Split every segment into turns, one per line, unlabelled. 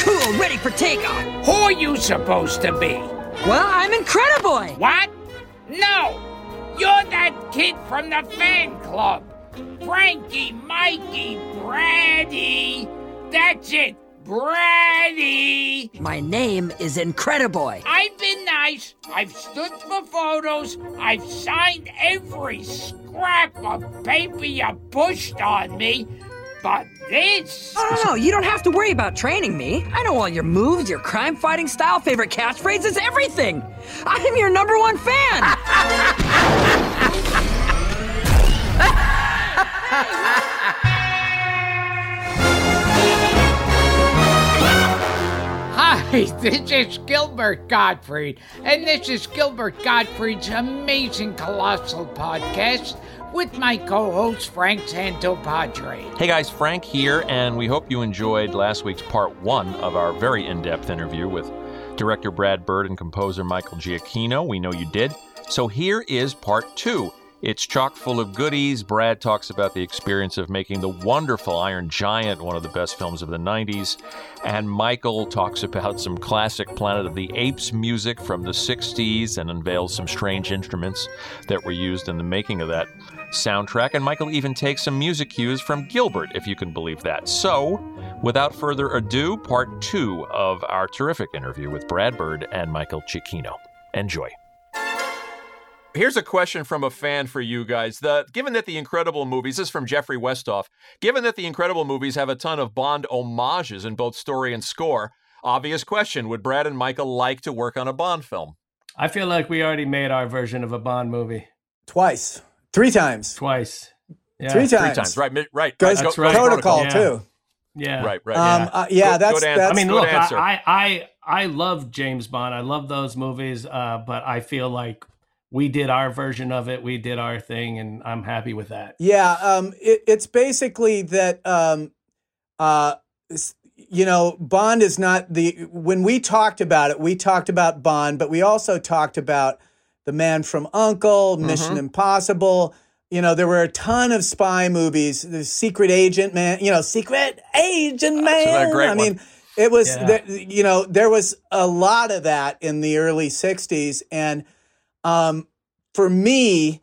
Cool, ready for takeoff.
Who are you supposed to be?
Well, I'm Incrediboy.
What? No! You're that kid from the fan club. Frankie, Mikey, Brady. That's it. Brady.
My name is Incrediboy.
I've been nice. I've stood for photos. I've signed every scrap of paper you pushed on me. But this.
Oh, no, no, you don't have to worry about training me. I know all your moves, your crime fighting style, favorite catchphrases, everything. I'm your number one fan.
Hi, this is Gilbert Gottfried, and this is Gilbert Gottfried's amazing colossal podcast with my co-host Frank Santopadre.
Hey guys, Frank here, and we hope you enjoyed last week's part one of our very in depth interview with director Brad Bird and composer Michael Giacchino. We know you did. So here is part two. It's chock full of goodies. Brad talks about the experience of making the wonderful Iron Giant, one of the best films of the 90s. And Michael talks about some classic Planet of the Apes music from the 60s and unveils some strange instruments that were used in the making of that soundtrack. And Michael even takes some music cues from Gilbert, if you can believe that. So, without further ado, part two of our terrific interview with Brad Bird and Michael Giacchino. Enjoy. Here's a question from a fan for you guys. The, given that the Incredible movies, this is from Jeffrey Westoff, given that the Incredible movies have a ton of Bond homages in both story and score, obvious question would Brad and Michael like to work on a Bond film?
I feel like we already made our version of a Bond movie
Twice. Three times.
twice. Yeah.
Three
Three
times.
times, right? mi- Right.
Goes
That's
Go-
right.
Ghost
Protocol,
Yeah.
too.
Yeah.
Right, right.
Um,
Yeah.
uh, yeah,
Good-
that's,
good
that's
I mean,
good
look,
answer.
I, I I love James Bond. I love those movies, uh, but I feel like we did our version of it. We did our thing, and I'm happy with that.
Yeah, um, it, it's basically that, um, uh, you know, Bond is not the. When we talked about it, we talked about Bond, but we also talked about The Man from Uncle, Mission
Mm-hmm.
Impossible. You know, there were a ton of spy movies. The Secret Agent Man. You know, Secret Agent Man. I
one.
mean, it was.
Yeah.
The, you know, there was a lot of that in the early '60s, and um, for me,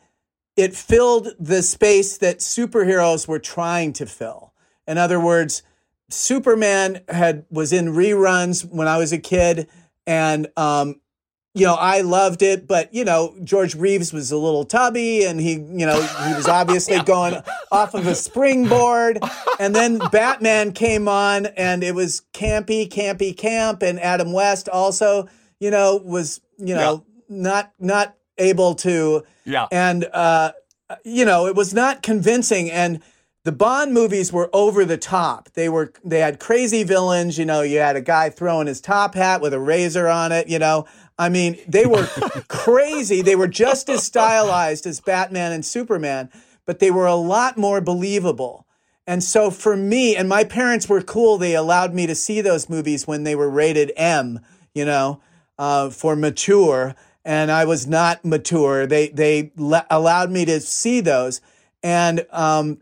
it filled the space that superheroes were trying to fill. In other words, Superman had was in reruns when I was a kid, and um, you know I loved it. But you know George Reeves was a little tubby, and he you know he was obviously going off of a springboard. And then Batman came on, and it was campy, campy, camp. And Adam West also, you know, was you know not not able to
Yeah.
and uh, you know it was not convincing and the bond movies were over the top they were they had crazy villains you know you had a guy throwing his top hat with a razor on it you know I mean, they were crazy. They were just as stylized as Batman and Superman, but they were a lot more believable. And so for me, and my parents were cool. They allowed me to see those movies when they were rated M, you know, uh, for mature. And I was not mature. They they le- allowed me to see those, and um,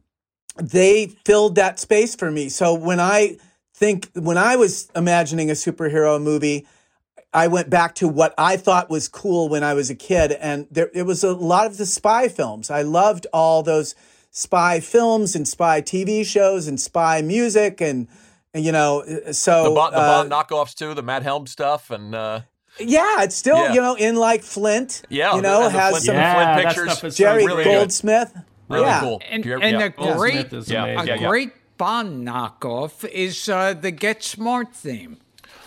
they filled that space for me. So when I think when I was imagining a superhero movie, I went back to what I thought was cool when I was a kid, and there it was a lot of the spy films. I loved all those spy films and spy TV shows and spy music, and, and you know, so
The Bond, the
uh,
Bond knockoff too, the Matt Helm stuff, and uh,
yeah, it's still
Yeah.
you know in like Flint.
Yeah,
you know has
Flint-
some
yeah,
Flint
that
pictures.
stuff is so
Jerry
really good.
Goldsmith.
really
yeah.
cool.
And,
You're-
and
yeah.
a great,
is
Yeah,
a
yeah.
great Bond knockoff is uh, the Get Smart theme.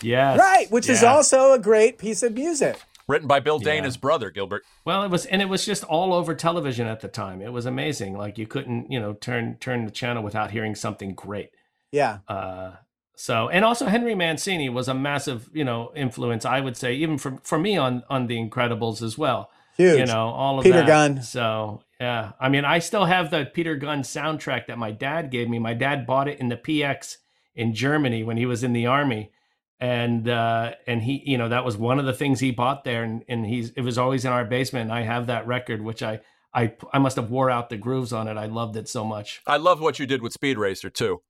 Yes.
Right, which is also a great piece of music.
written by Bill Dana,
Yeah.
his brother Gilbert.
Well, it was, and it was just all over television at the time. It was amazing. Like you couldn't, you know, turn turn the channel without hearing something great.
Yeah.
Uh, so, and also Henry Mancini was a massive, you know, influence. I would say, even for for me on on The Incredibles as well.
Huge.
You know, all of
Peter
that.
Gunn.
So, yeah, I mean, I still have the Peter Gunn soundtrack that my dad gave me. My dad bought it in the PX in Germany when he was in the army, and uh, and he, you know, that was one of the things he bought there, and and he's it was always in our basement. And I have that record, which I. I, I must have wore out the grooves on it. I loved it so much.
I love what you did with Speed Racer too.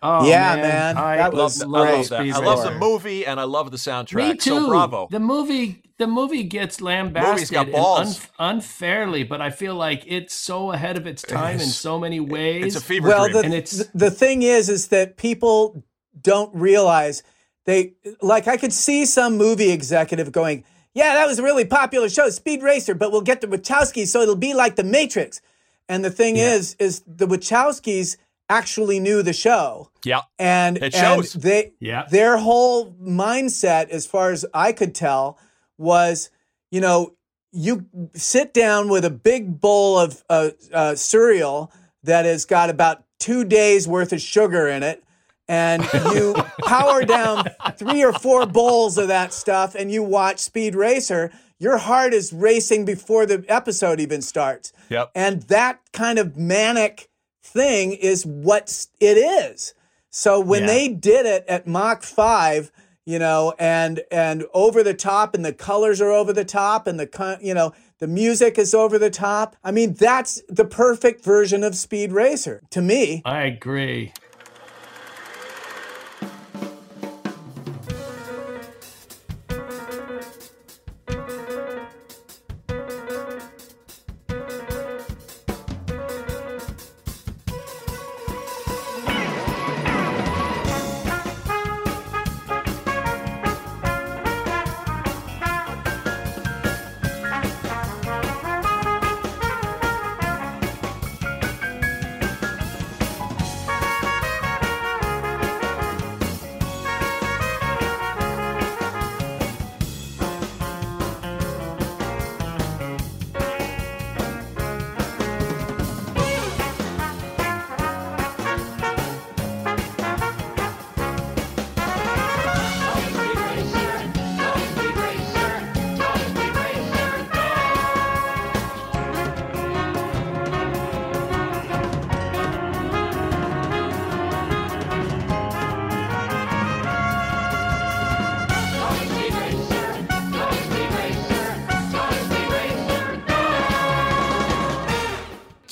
Oh
Yeah, man.
I
That
Love,
was
the-
great.
I love that. I love the movie and I love the soundtrack.
Me too.
So bravo.
The movie, the movie gets lambasted
got balls.
un- unfairly, but I feel like it's so ahead of its time in so many ways.
It's a fever
Well,
dream.
the,
And it's-
the the thing is, is that people don't realize they like. I could see some movie executive going, "Yeah, that was a really popular show, Speed Racer, but we'll get the Wachowskis, so it'll be like The Matrix." And the thing is, is the Wachowskis actually knew the show,
yeah.
and
It
and
shows.
they
Yeah.
their whole mindset, as far as I could tell, was you know you sit down with a big bowl of uh, uh, cereal that has got about two days worth of sugar in it. And you power down three or four bowls of that stuff and you watch Speed Racer, your heart is racing before the episode even starts.
Yep.
And that kind of manic thing is what it is. So when
Yeah.
they did it at Mach 5, you know, and and over the top and the colors are over the top and the you know, the music is over the top. I mean, that's the perfect version of Speed Racer to me.
I agree.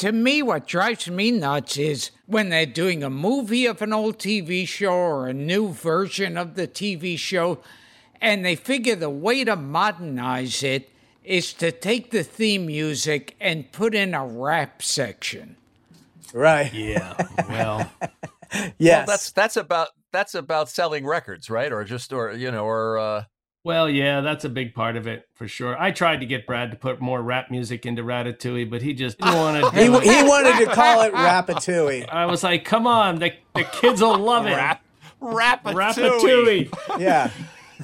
To me, what drives me nuts is when they're doing a movie of an old TV show or a new version of the TV show, and they figure the way to modernize it is to take the theme music and put in a rap section.
Right.
Yeah. Well,
Yes.
That's that's about that's about selling records, right? Or just or you know or uh
well, yeah, that's a big part of it for sure. I tried to get Brad to put more rap music into Ratatouille, but he just didn't want to
he,
it.
he wanted to call it Ratatouille.
I was like, come on, the, the kids will love it.
rap ratatouille.
Ratatouille.
Yeah.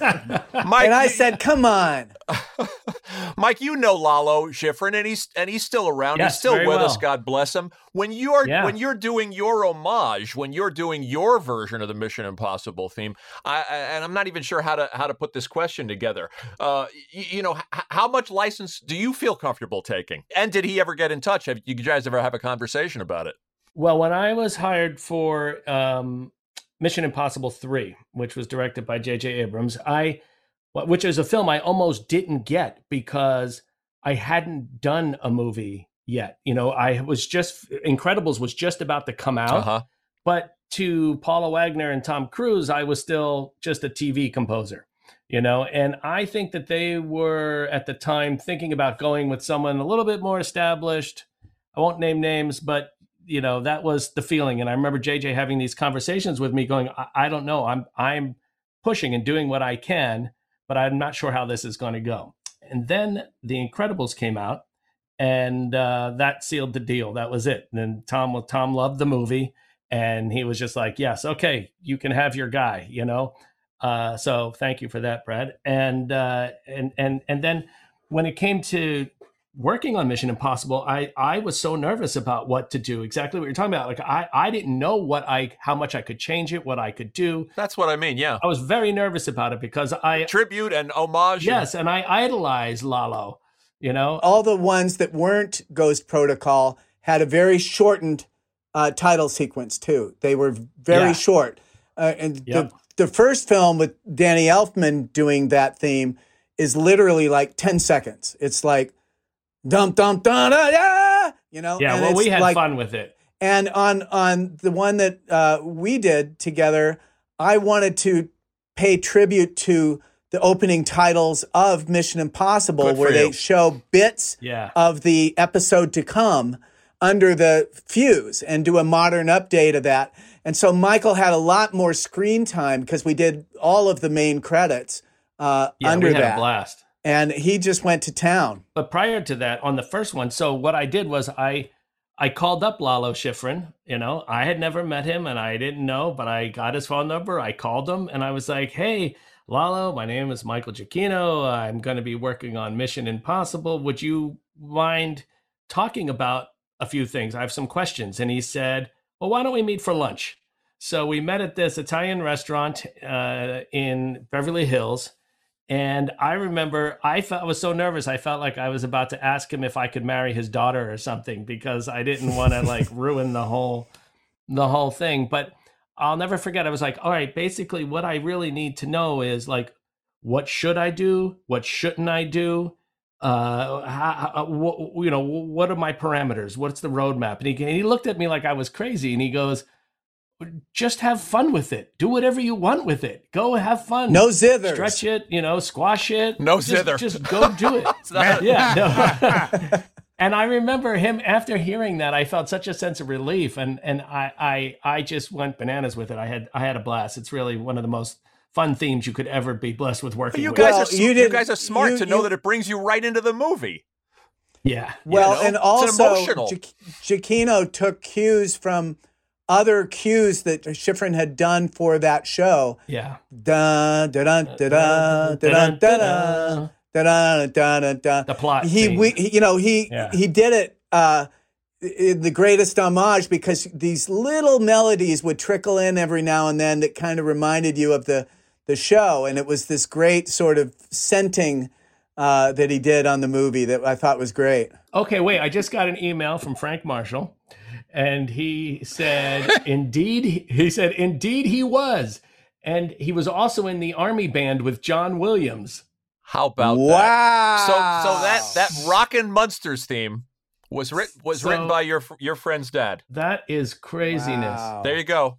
Mike,
and I said, "Come on."
Mike, you know Lalo Schifrin, and he's and he's still around.
Yes,
he's still
very
with us. God bless him. When you're
Yeah.
when you're doing your homage, when you're doing your version of the Mission Impossible theme, I, I and I'm not even sure how to how to put this question together. Uh, you, you know, h- how much license do you feel comfortable taking? And did he ever get in touch? Have you guys ever have a conversation about it?
Well, when I was hired for um, Mission Impossible 3, which was directed by J.J. Abrams, I, which is a film I almost didn't get because I hadn't done a movie yet. You know, I was just, Incredibles was just about to come out.
Uh-huh.
But to Paula Wagner and Tom Cruise, I was still just a TV composer, you know, and I think that they were at the time thinking about going with someone a little bit more established. I won't name names, but you know that was the feeling. And I remember JJ having these conversations with me, going, I, I don't know, I'm I'm pushing and doing what I can, but I'm not sure how this is going to go. And then The Incredibles came out, and uh, that sealed the deal. That was it. And then Tom Tom loved the movie, and he was just like, "Yes, okay, you can have your guy," you know. Uh, so thank you for that, Brad. And uh, and and and then when it came to working on Mission Impossible, I I was so nervous about what to do. Exactly what you're talking about. Like I I didn't know what I how much I could change it, what I could do.
That's what I mean. Yeah,
I was very nervous about it because I
tribute and homage.
yes, and I idolize Lalo. You know,
All the ones that weren't Ghost Protocol had a very shortened uh, title sequence too. They were very
Yeah.
short. Uh, and
Yep.
the the first film with Danny Elfman doing that theme is literally like ten seconds. It's like dum dum dum da, yeah, you know.
yeah.
and
Well, we had
like-
fun with it.
And on on the one that uh, we did together, I wanted to pay tribute to the opening titles of Mission Impossible, where they
you.
show bits
Yeah.
of the episode to come under the fuse and do a modern update of that. And so Michael had a lot more screen time because we did all of the main credits uh,
Yeah,
under
we had
that,
a blast.
And he just went to town.
but prior to that on the first one so what i did was i i called up lalo schifrin you know i had never met him and i didn't know but i got his phone number i called him and i was like hey lalo my name is michael giacchino i'm going to be working on mission impossible would you mind talking about a few things? I have some questions. And he said well why don't we meet for lunch? So we met at this italian restaurant uh, in beverly hills and I remember I felt I was so nervous. I felt like I was about to ask him if I could marry his daughter or something because I didn't want to like ruin the whole the whole thing. But I'll never forget. I was like, all right, basically what I really need to know is like what should I do? What shouldn't I do? Uh, how, how, wh- you know, what are my parameters? What's the roadmap? And he, and he looked at me like I was crazy and he goes, just have fun with it. Do whatever you want with it. Go have fun.
No zither.
Stretch it, you know, squash it.
No
just,
zither.
Just go do it.
not-
yeah. No. and I remember him after hearing that, I felt such a sense of relief, and and I I I just went bananas with it. I had I had a blast. It's really one of the most fun themes you could ever be blessed with working
You
with.
guys,
Well,
are, sm-
you
you, guys are smart
you-
to know
you-
that it brings you right into the movie.
yeah.
Well,
know?
and also
emotional.
Gi- Giacchino took cues from other cues that Schifrin had done for that show.
Yeah.
Dun, dun, dun, dun, dun, dun, dun, dun, dun, dun, dun, dun.
The plot
He,
theme.
we, he- you know, he
Yeah.
he did it uh, in the greatest homage because these little melodies would trickle in every now and then that kind of reminded you of the the show, and it was this great sort of scenting uh, that he did on the movie that I thought was great.
Okay, wait. I just got an email from Frank Marshall, and he said, "Indeed," he said, "Indeed, he was." And he was also in the army band with John Williams.
How about that?
wow!
So, so that that Rockin' Munsters theme was written was
So-
written by your your friend's dad.
That is craziness.
Wow.
There you go.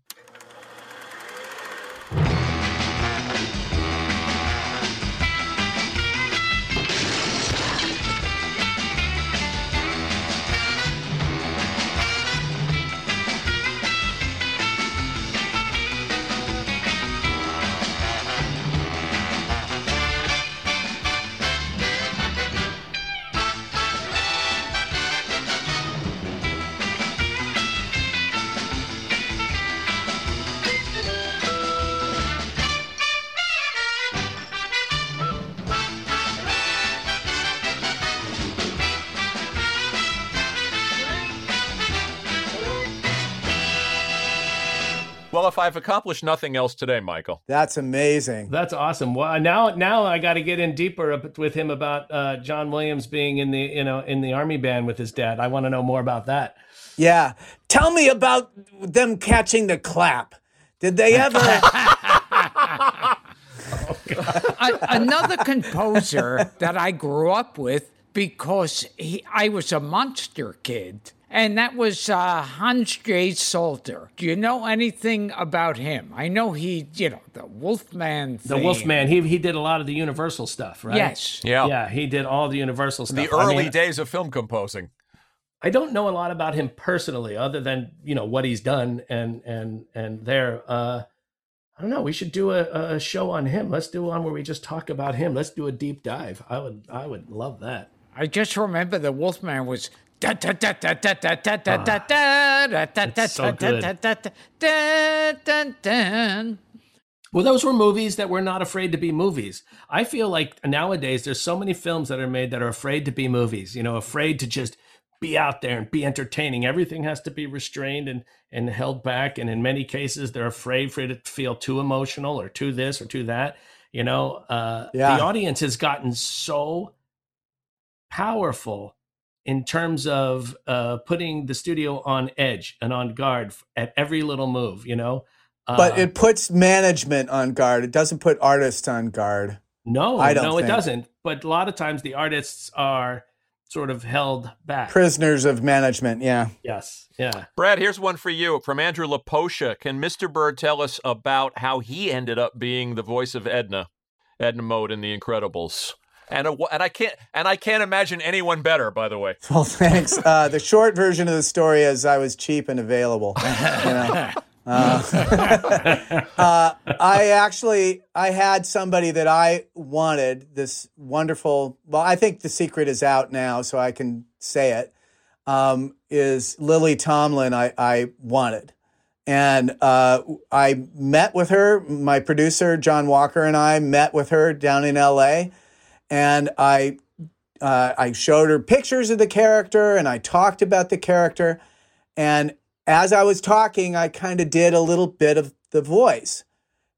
Well, if I've accomplished nothing else today, Michael,
That's amazing.
That's awesome. Well, now now I got to get in deeper with him about uh, John Williams being in the you know in the army band with his dad. I want to know more about that.
Yeah. Tell me about them catching the clap. Did they ever?
A- another composer that I grew up with because he, I was a monster kid, and that was uh, Hans J. Salter. Do you know anything about him? I know he, you know, the Wolfman. Thing.
The
theme.
Wolfman. He he did a lot of the Universal stuff, right?
Yes.
Yeah.
Yeah, he did all the Universal stuff.
the
I
early
mean,
days of film composing.
I don't know a lot about him personally, other than you know what he's done and and and there. Uh, I don't know. We should do a, a show on him. Let's do one where we just talk about him. Let's do a deep dive. I would I would love that.
I just remember the Wolfman was.
Well, those were movies that were not afraid to be movies. I feel like nowadays there's so many films that are made that are afraid to be movies, you know, afraid to just be out there and be entertaining. Everything has to be restrained and and held back. And in many cases, they're afraid for it to feel too emotional or too this or too that. You know, uh,
yeah.
the audience has gotten so powerful in terms of uh, putting the studio on edge and on guard at every little move, you know?
but
Uh,
it puts management on guard. It doesn't put artists on guard.
No,
I don't
no, it doesn't. But a lot of times the artists are sort of held back.
Prisoners of management. Yeah.
yes, yeah.
Brad, here's one for you from Andrew Laposha. Can Mr. Bird tell us about how he ended up being the voice of Edna, Edna Mode in The Incredibles? And a, and I can't and I can't imagine anyone better. By the way,
Well, thanks. Uh, the short version of the story is I was cheap and available. You know? Uh, uh, I actually I had somebody that I wanted. This wonderful. Well, I think the secret is out now, so I can say it. Um, is Lily Tomlin? I I wanted, and uh, I met with her. My producer John Walker and I met with her down in L.A. And I uh, I showed her pictures of the character and I talked about the character. And as I was talking, I kind of did a little bit of the voice.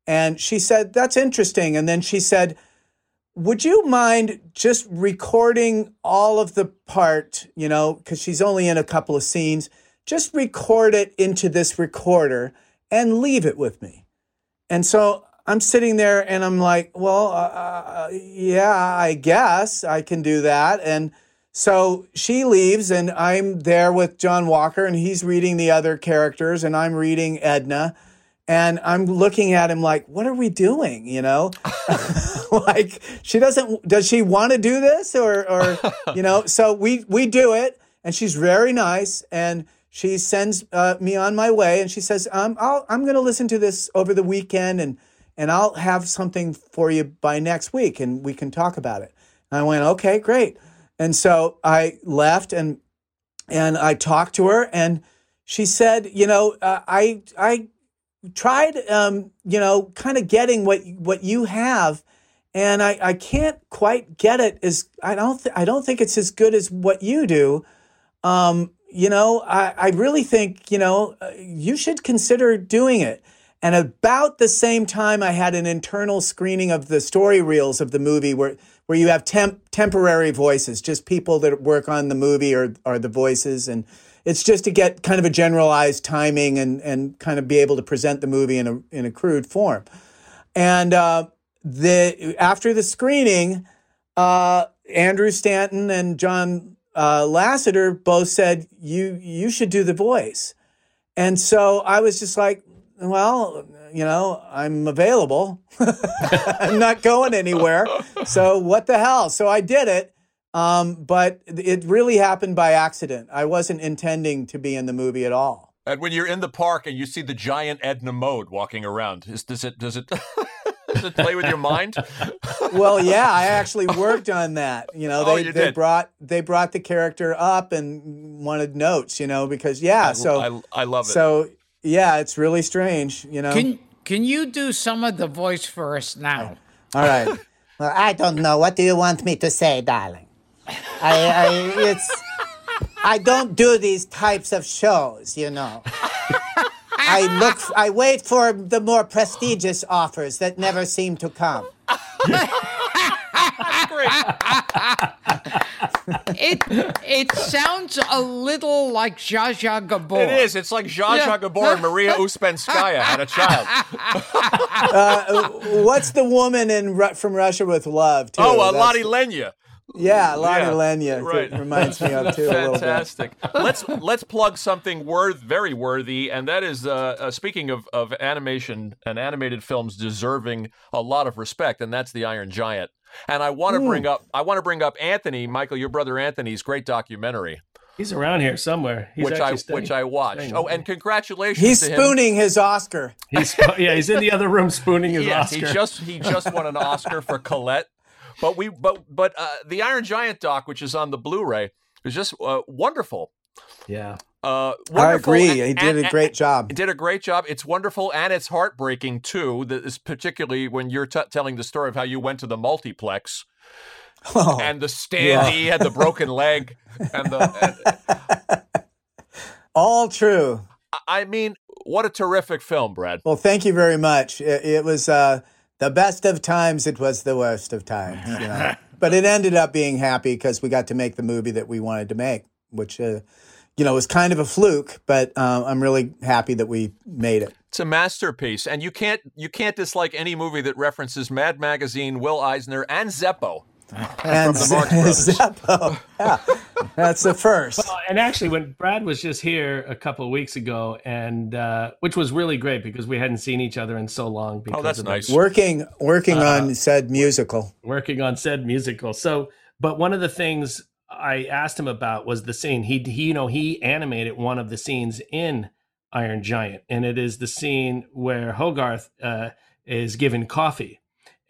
And she said, That's interesting. And then she said, Would you mind just recording all of the part, you know, because she's only in a couple of scenes, just record it into this recorder and leave it with me. And so I'm sitting there and I'm like, well, uh, uh, yeah, I guess I can do that. And so she leaves and I'm there with John Walker and he's reading the other characters and I'm reading Edna. And I'm looking at him like, what are we doing? You know, like she doesn't, does she want to do this or, or, you know, so we, we do it and she's very nice. And she sends uh, me on my way and she says, um, I'll, I'm going to listen to this over the weekend and, and I'll have something for you by next week and we can talk about it. And I went, okay, great. And so I left and, and I talked to her and she said, you know, uh, I, I tried, um, you know, kind of getting what, what you have. And I, I can't quite get it as I don't, th- I don't think it's as good as what you do. Um, you know, I, I really think, you know, uh, you should consider doing it. And about the same time, I had an internal screening of the story reels of the movie where, where you have temp, temporary voices, just people that work on the movie are, are the voices. And it's just to get kind of a generalized timing and, and kind of be able to present the movie in a, in a crude form. And uh, the, after the screening, uh, Andrew Stanton and John uh, Lasseter both said, you, you should do the voice. And so I was just like, well, you know, I'm available. I'm not going anywhere. So what the hell? So I did it. Um, but it really happened by accident. I wasn't intending to be in the movie at all.
and when you're in the park and you see the giant Edna Mode walking around, is, does it does it does it play with your mind?
Well, yeah, I actually worked on that. You know,
Oh,
they,
you
they
did.
brought they brought the character up and wanted notes. You know, because yeah, so
I, I love it.
so yeah, it's really strange. You know.
Can can you do some of the voice for us now?
All right.
Well, I don't know. What do you want me to say, darling? I, I, it's, I don't do these types of shows, you know. I look. I wait for the more prestigious offers that never seem to come.
it it sounds a little like Zsa Zsa Gabor.
It is. It's like Zsa Zsa Gabor and Maria Ouspenskaya had a child.
Uh, what's the woman in from Russia with Love? Too?
Oh, uh,
That's-
Lottie Lenya.
Yeah, Lottie
Yeah,
Lenya.
right.
It reminds me of too a little bit.
Fantastic. let's let's plug something worth very worthy, and that is uh, uh, speaking of of animation and animated films deserving a lot of respect, and that's the Iron Giant. And I want to bring up I want to bring up Anthony, Michael, your brother Anthony's great documentary,
He's around here somewhere. He's
which I
staying-
which I watched. Oh, and congratulations
He's
to him.
spooning his Oscar.
He's yeah, he's in the other room spooning his
yeah,
Oscar.
he just he just won an Oscar for Colette. But we but but uh, the Iron Giant doc, which is on the Blu-ray, is just uh, wonderful.
yeah.
Uh,
I agree.
and-
He did
and-
a great job.
It did a great job. It's wonderful and it's heartbreaking too. That is particularly when you're t- telling the story of how you went to the multiplex
Oh,
and the standee had the broken leg and the. And,
all true.
I mean, what a terrific film, Brad.
Well, thank you very much. It, it was uh, the best of times. It was the worst of times. You know? but it ended up being happy because we got to make the movie that we wanted to make, which, uh, you know, was kind of a fluke. But uh, I'm really happy that we made it.
It's a masterpiece, and you can't you can't dislike any movie that references Mad Magazine, Will Eisner, and Zeppo.
And
the
Zeppo, yeah, that's the first.
Well, and actually, when Brad was just here a couple of weeks ago, and uh, which was really great because we hadn't seen each other in so long. Because
Oh, that's
of
nice.
Working working
Uh,
on said musical.
working on said musical. So, but one of the things I asked him about was the scene. He, he, you know, he animated one of the scenes in Iron Giant, and it is the scene where Hogarth uh, is given coffee.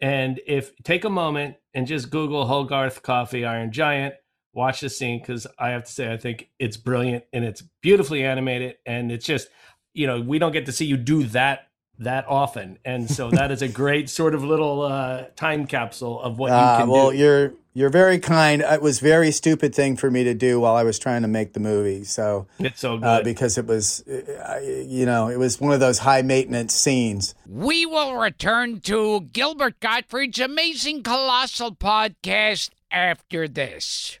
And if take a moment and just Google Hogarth coffee Iron Giant, watch the scene because I have to say I think it's brilliant and it's beautifully animated, and it's just you know we don't get to see you do that that often, and so that is a great sort of little uh, time capsule of what you
Uh,
can
well,
do.
you're you're very kind. It was very stupid thing for me to do while I was trying to make the movie. So
It's so good.
uh, because it was, uh, you know, it was one of those high maintenance scenes.
We will return to Gilbert Gottfried's amazing colossal podcast after this.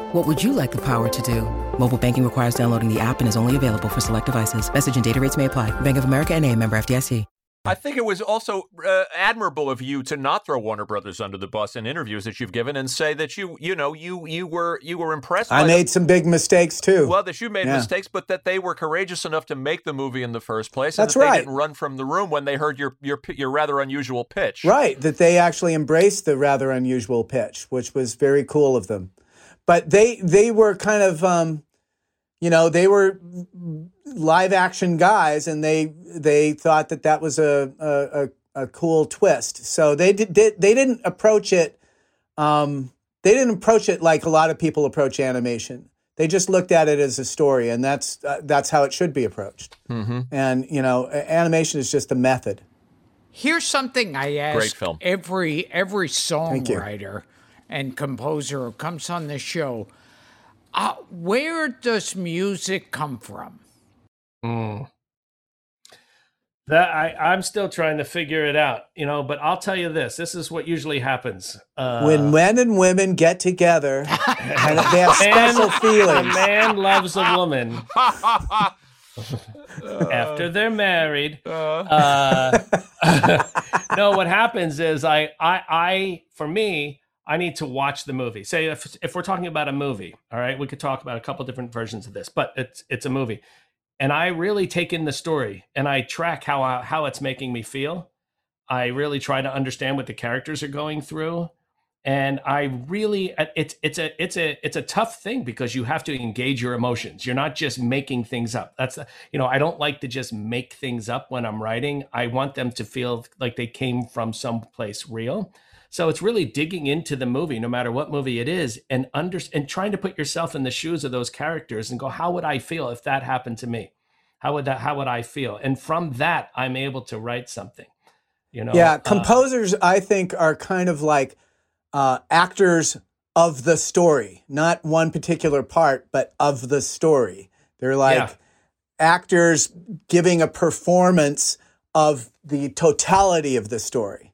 What would you like the power to do? Mobile banking requires downloading the app and is only available for select devices. Message and data rates may apply. Bank of America and a member FDIC.
I think it was also uh, admirable of you to not throw Warner Brothers under the bus in interviews that you've given and say that you, you know, you you were you were impressed.
I
by
made some big mistakes too.
Well, that you made
Yeah.
mistakes, but that they were courageous enough to make the movie in the first place.
That's
and that
right.
They didn't run from the room when they heard your your your rather unusual pitch.
Right, that they actually embraced the rather unusual pitch, which was very cool of them. But they they were kind of um, you know, they were live action guys, and they they thought that that was a a, a, a cool twist. So they did, did they didn't approach it. Um, they didn't approach it like a lot of people approach animation. They just looked at it as a story, and that's uh, that's how it should be approached.
Mm-hmm.
And you know, animation is just a method.
Here's something I ask
Great film.
every every
you.
songwriter and composer who comes on the show. Uh, where does music come from?
Mm. That I, I'm still trying to figure it out, you know. But I'll tell you this: this is what usually happens. Uh,
when men and women get together and they have
man-
special
A
feelings.
man loves a woman after they're married. Uh, no, what happens is I, I, I, for me, I need to watch the movie. Say if if we're talking about a movie, all right, we could talk about a couple different versions of this, but it's it's a movie, and I really take in the story and I track how I, how it's making me feel. I really try to understand what the characters are going through, and I really uh, it's it's a it's a it's a tough thing because you have to engage your emotions. You're not just making things up. That's you know I don't like to just make things up when I'm writing. I want them to feel like they came from someplace real. So it's really digging into the movie, no matter what movie it is, and under and trying to put yourself in the shoes of those characters and go, how would I feel if that happened to me? How would that? How would I feel? And from that, I'm able to write something. You know.
Yeah,
uh,
composers, I think, are kind of like uh, actors of the story, not one particular part, but of the story. They're like
Yeah.
actors giving a performance of the totality of the story.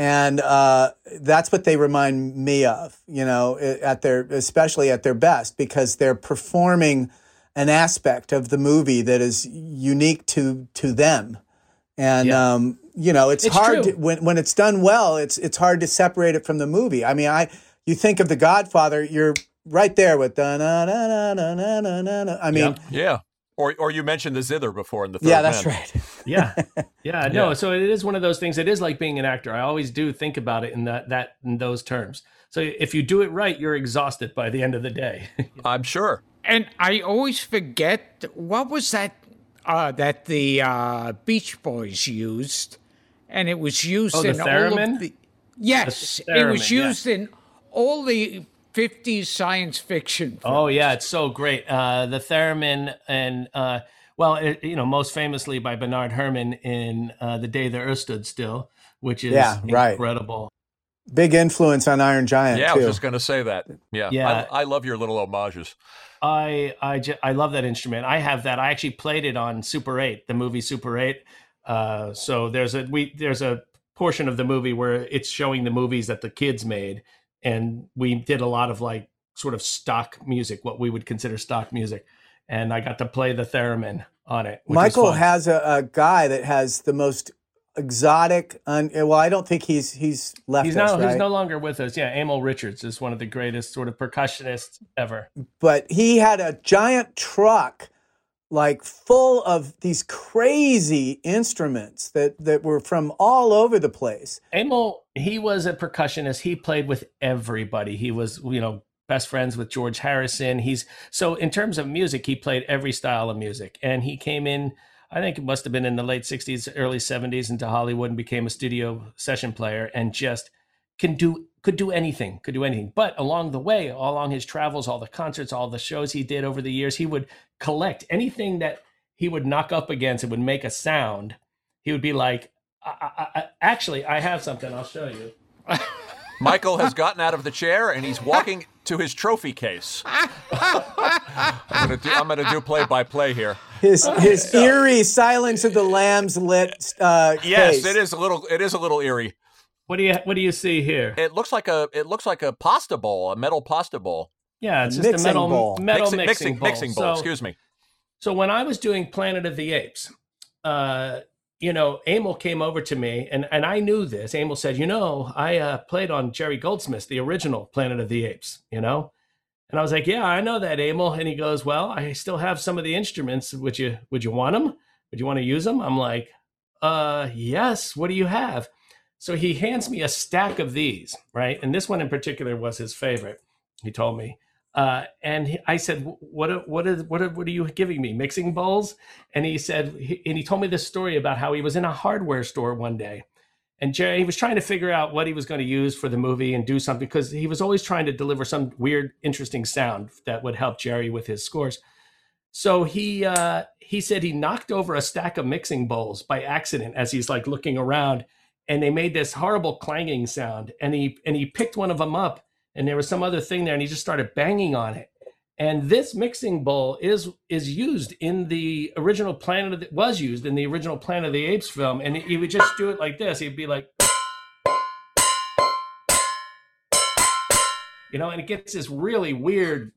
And uh, that's what they remind me of, you know, at their, especially at their best, because they're performing an aspect of the movie that is unique to to them. And
Yeah.
um, you know, it's,
It's
hard to, when when it's done well. It's it's hard to separate it from the movie. I mean, I you think of The Godfather, you're right there with da na na na na na na na. na. I mean,
Yeah. Or or you mentioned the zither before in the third
yeah, that's
Man.
right.
yeah yeah no
Yeah.
so it is one of those things it is like being an actor i always do think about it in that that in those terms so if you do it right you're exhausted by the end of the day
I'm sure.
And I always forget what was that uh, that the uh, Beach Boys used, and it was used
Oh, the
in all of the. Yes,
The
it was
theremin, yeah.
used in all the '50s science fiction.
oh yeah it's so great uh the theremin and uh well it, you know most famously by bernard herrmann in uh the day the earth stood still which is
Yeah, right.
incredible
Big influence on Iron Giant
Yeah, I was just going to say that. Yeah.
Yeah.
I, I love your little homages.
I I ju- I love that instrument. I have that. I actually played it on Super 8, the movie Super 8. Uh, so there's a we there's a portion of the movie where it's showing the movies that the kids made, and we did a lot of like sort of stock music, what we would consider stock music, and I got to play the theremin on it.
Michael has a, a guy that has the most exotic. Un, well, I don't think he's he's left
He's
us,
no
right?
he's no longer with us. Yeah, Emil Richards is one of the greatest sort of percussionists ever.
but he had a giant truck like full of these crazy instruments that that were from all over the place.
Emil, he was a percussionist. He played with everybody. He was, you know, best friends with George Harrison. He's so in terms of music, he played every style of music. And he came in, I think it must have been in the late 60s, early 70s into Hollywood and became a studio session player and just can do could do anything, could do anything. But along the way, all along his travels, all the concerts, all the shows he did over the years, he would collect anything that he would knock up against It would make a sound. He would be like, I, I, I, actually, I have something. I'll show you.
Michael has gotten out of the chair and he's walking to his trophy case. I'm going to do, I'm gonna do play by play here.
His his eerie Silence of the Lambs lit. Uh,
Yes,
case.
it is a little it is a little eerie.
What do you What do you see here?
It looks like a it looks like a pasta bowl, a metal pasta bowl.
Yeah, it's
A
just a metal
bowl.
metal
mixing,
mixing, bowl.
mixing bowl.
So-
excuse me.
So when I was doing Planet of the Apes, uh, you know, Emil came over to me, and and I knew this. Emil said, "You know, I uh, played on Jerry Goldsmith's the original Planet of the Apes." You know, and I was like, "Yeah, I know that, Emil." And he goes, "Well, I still have some of the instruments. Would you Would you want them? Would you want to use them?" I'm like, "Uh, yes. What do you have?" So he hands me a stack of these, right? And this one in particular was his favorite. He told me. Uh, and he, I said, "What? What is? What? are- What are you giving me? Mixing bowls?" And he said, he, and he told me this story about how he was in a hardware store one day, and Jerry he was trying to figure out what he was going to use for the movie and do something because he was always trying to deliver some weird, interesting sound that would help Jerry with his scores. So he uh, he said he knocked over a stack of mixing bowls by accident as he's like looking around, and they made this horrible clanging sound. And he and he picked one of them up, and there was some other thing there, and he just started banging on it. And this mixing bowl is is used in the original Planet that was used in the original Planet of the Apes film, and he would just do it like this. He'd be like, you know, and it gets this really weird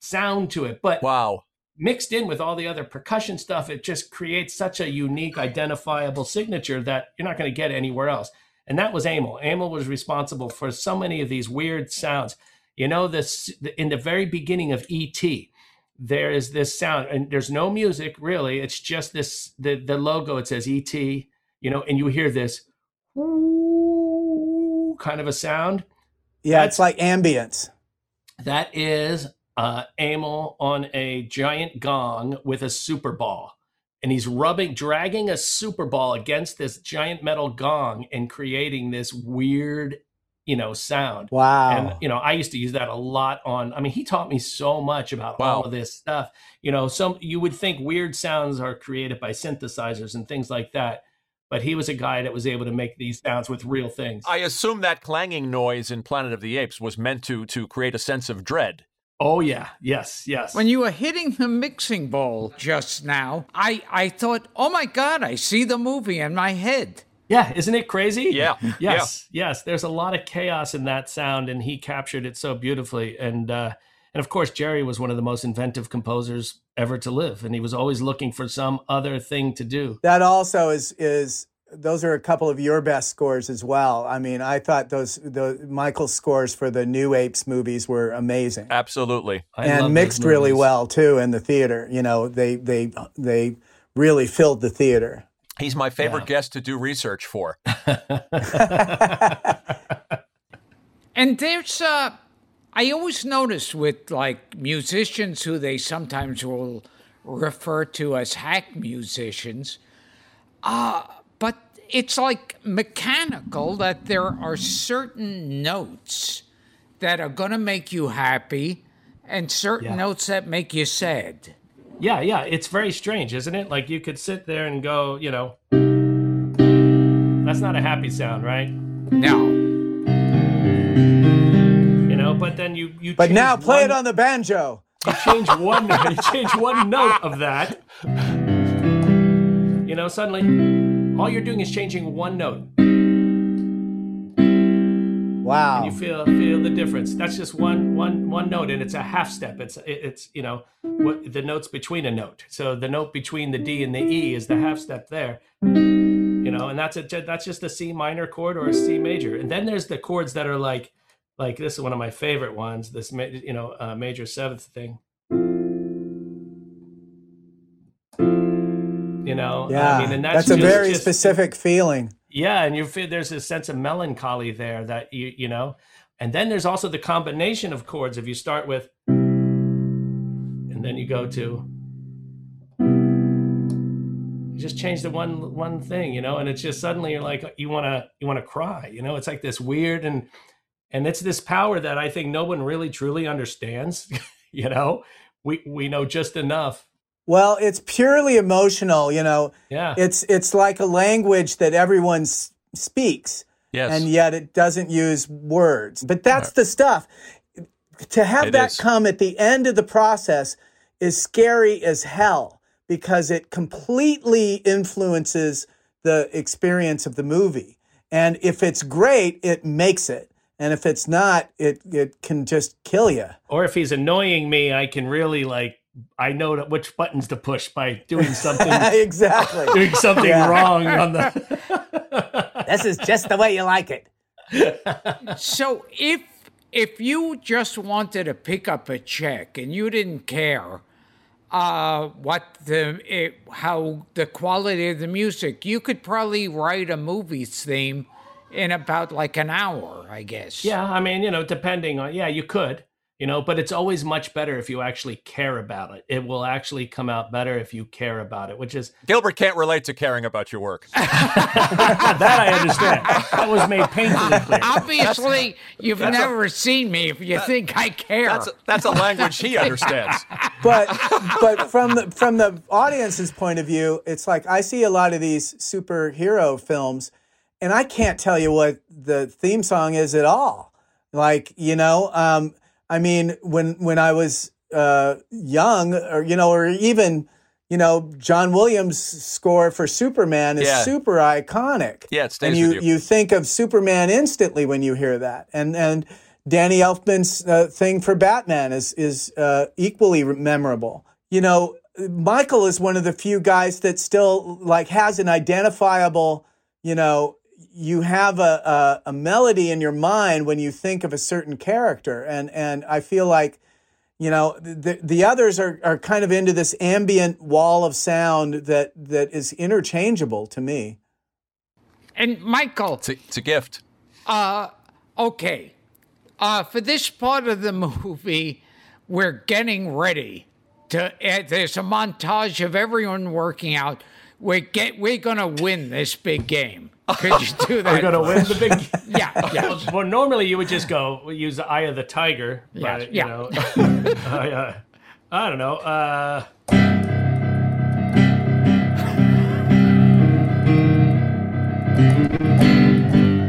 sound to it. But
Wow.
Mixed in with all the other percussion stuff, it just creates such a unique, identifiable signature that you're not going to get anywhere else. and that was Emil. Emil was responsible for so many of these weird sounds. You know, this in the very beginning of ET, there is this sound, and there's no music really. It's just this the the logo. It says ET, you know, and you hear this kind of a sound.
Yeah,
That's-
it's like ambience.
That is uh, Emil on a giant gong with a super ball. And he's rubbing, dragging a super ball against this giant metal gong and creating this weird, you know, sound.
Wow.
And, you know, I used to use that a lot on, I mean, he taught me so much about
Wow.
all of this stuff. You know, some, you would think weird sounds are created by synthesizers and things like that. But he was a guy that was able to make these sounds with real things.
I assume that clanging noise in Planet of the Apes was meant to to create a sense of dread.
Oh, yeah. Yes. Yes.
When you were hitting the mixing bowl just now, I, I thought, oh my God, I see the movie in my head.
Yeah, isn't it crazy?
Yeah,
Yes, yes. There's a lot of chaos in that sound, and he captured it so beautifully. And uh, and of course, Jerry was one of the most inventive composers ever to live, and he was always looking for some other thing to do.
That also is is those are a couple of your best scores as well. I mean, I thought those the Michael's scores for the New Apes movies were amazing
Absolutely.
I love
and mixed really well too in the theater. You know, they they they really filled the theater.
He's my favorite
Yeah.
guest to do research for.
And there's, uh, I always notice with like musicians who they sometimes will refer to as hack musicians, uh, but it's like mechanical that there are certain notes that are going to make you happy and certain
Yeah.
notes that make you sad.
Yeah, yeah. It's very strange, isn't it? Like you could sit there and go, you know, that's not a happy sound, right?
No.
You know, but then you you.
But now play
one-
it on the banjo.
you change one you change one note of that you know suddenly all you're doing is changing one note.
Wow.
and you feel feel the difference. That's just one one one note and it's a half step. It's it's you know what the notes between a note. So the note between the d and the e is the half step there. You know and that's a that's just a c minor chord or a c major. And then there's the chords that are like like this is one of my favorite ones this you know uh, major seventh thing you know
Yeah,
i mean and
that's,
that's,
a very
just-
specific feeling.
yeah, and you feel there's a sense of melancholy there that you you know, and then there's also the combination of chords. If you start with, and then you go to, you just change the one one thing, you know, and it's just suddenly you're like you want to you want to cry, you know. It's like this weird and and it's this power that I think no one really truly understands. you know, we we know just enough.
Well, it's purely emotional, you know.
Yeah.
It's it's like a language that everyone s- speaks.
Yes.
And yet it doesn't use words. But that's the stuff. To have
It
that
is.
come at the end of the process is scary as hell because it completely influences the experience of the movie. And if it's great, it makes it. And if it's not, it it can just kill you.
or if he's annoying me, I can really like I know that which buttons to push by doing something
exactly.
doing something
Yeah.
wrong on the
This is just the way you like it.
So if if you just wanted to pick up a check and you didn't care uh, what the it, how the quality of the music, you could probably write a movie's theme in about like an hour, I guess.
Yeah, I mean, you know, depending on yeah, you could, you know, but it's always much better if you actually care about it. It will actually come out better if you care about it, which is
Gilbert can't relate to caring about your work.
that I understand. That was made painfully clear.
Obviously, you've
that's a-
never seen me if you think I care.
That's a, that's a language he understands.
but but from the from the audience's point of view, it's like I see a lot of these superhero films, and I can't tell you what the theme song is at all. Like you know, um, I mean, when when I was uh, young, or you know, or even you know, John Williams' score for Superman is
Yeah.
super iconic.
Yeah, it stays
and you,
you.
you think of Superman instantly when you hear that, and and Danny Elfman's uh, thing for Batman is is uh, equally memorable. You know, Michael is one of the few guys that still like has an identifiable, you know, you have a, a, a melody in your mind when you think of a certain character, and and I feel like you know the the others are are kind of into this ambient wall of sound that that is interchangeable to me.
And Michael,
It's a, it's a gift.
uh, okay, uh, for this part of the movie, we're getting ready to. Uh, there's a montage of everyone working out. We get. We're gonna win this big game. Could you do that?
We're gonna win the big.
yeah, yeah.
Well, normally you would just go use the eye of the tiger.
Yeah,
but,
yeah.
You know, I, uh, I don't know. Uh,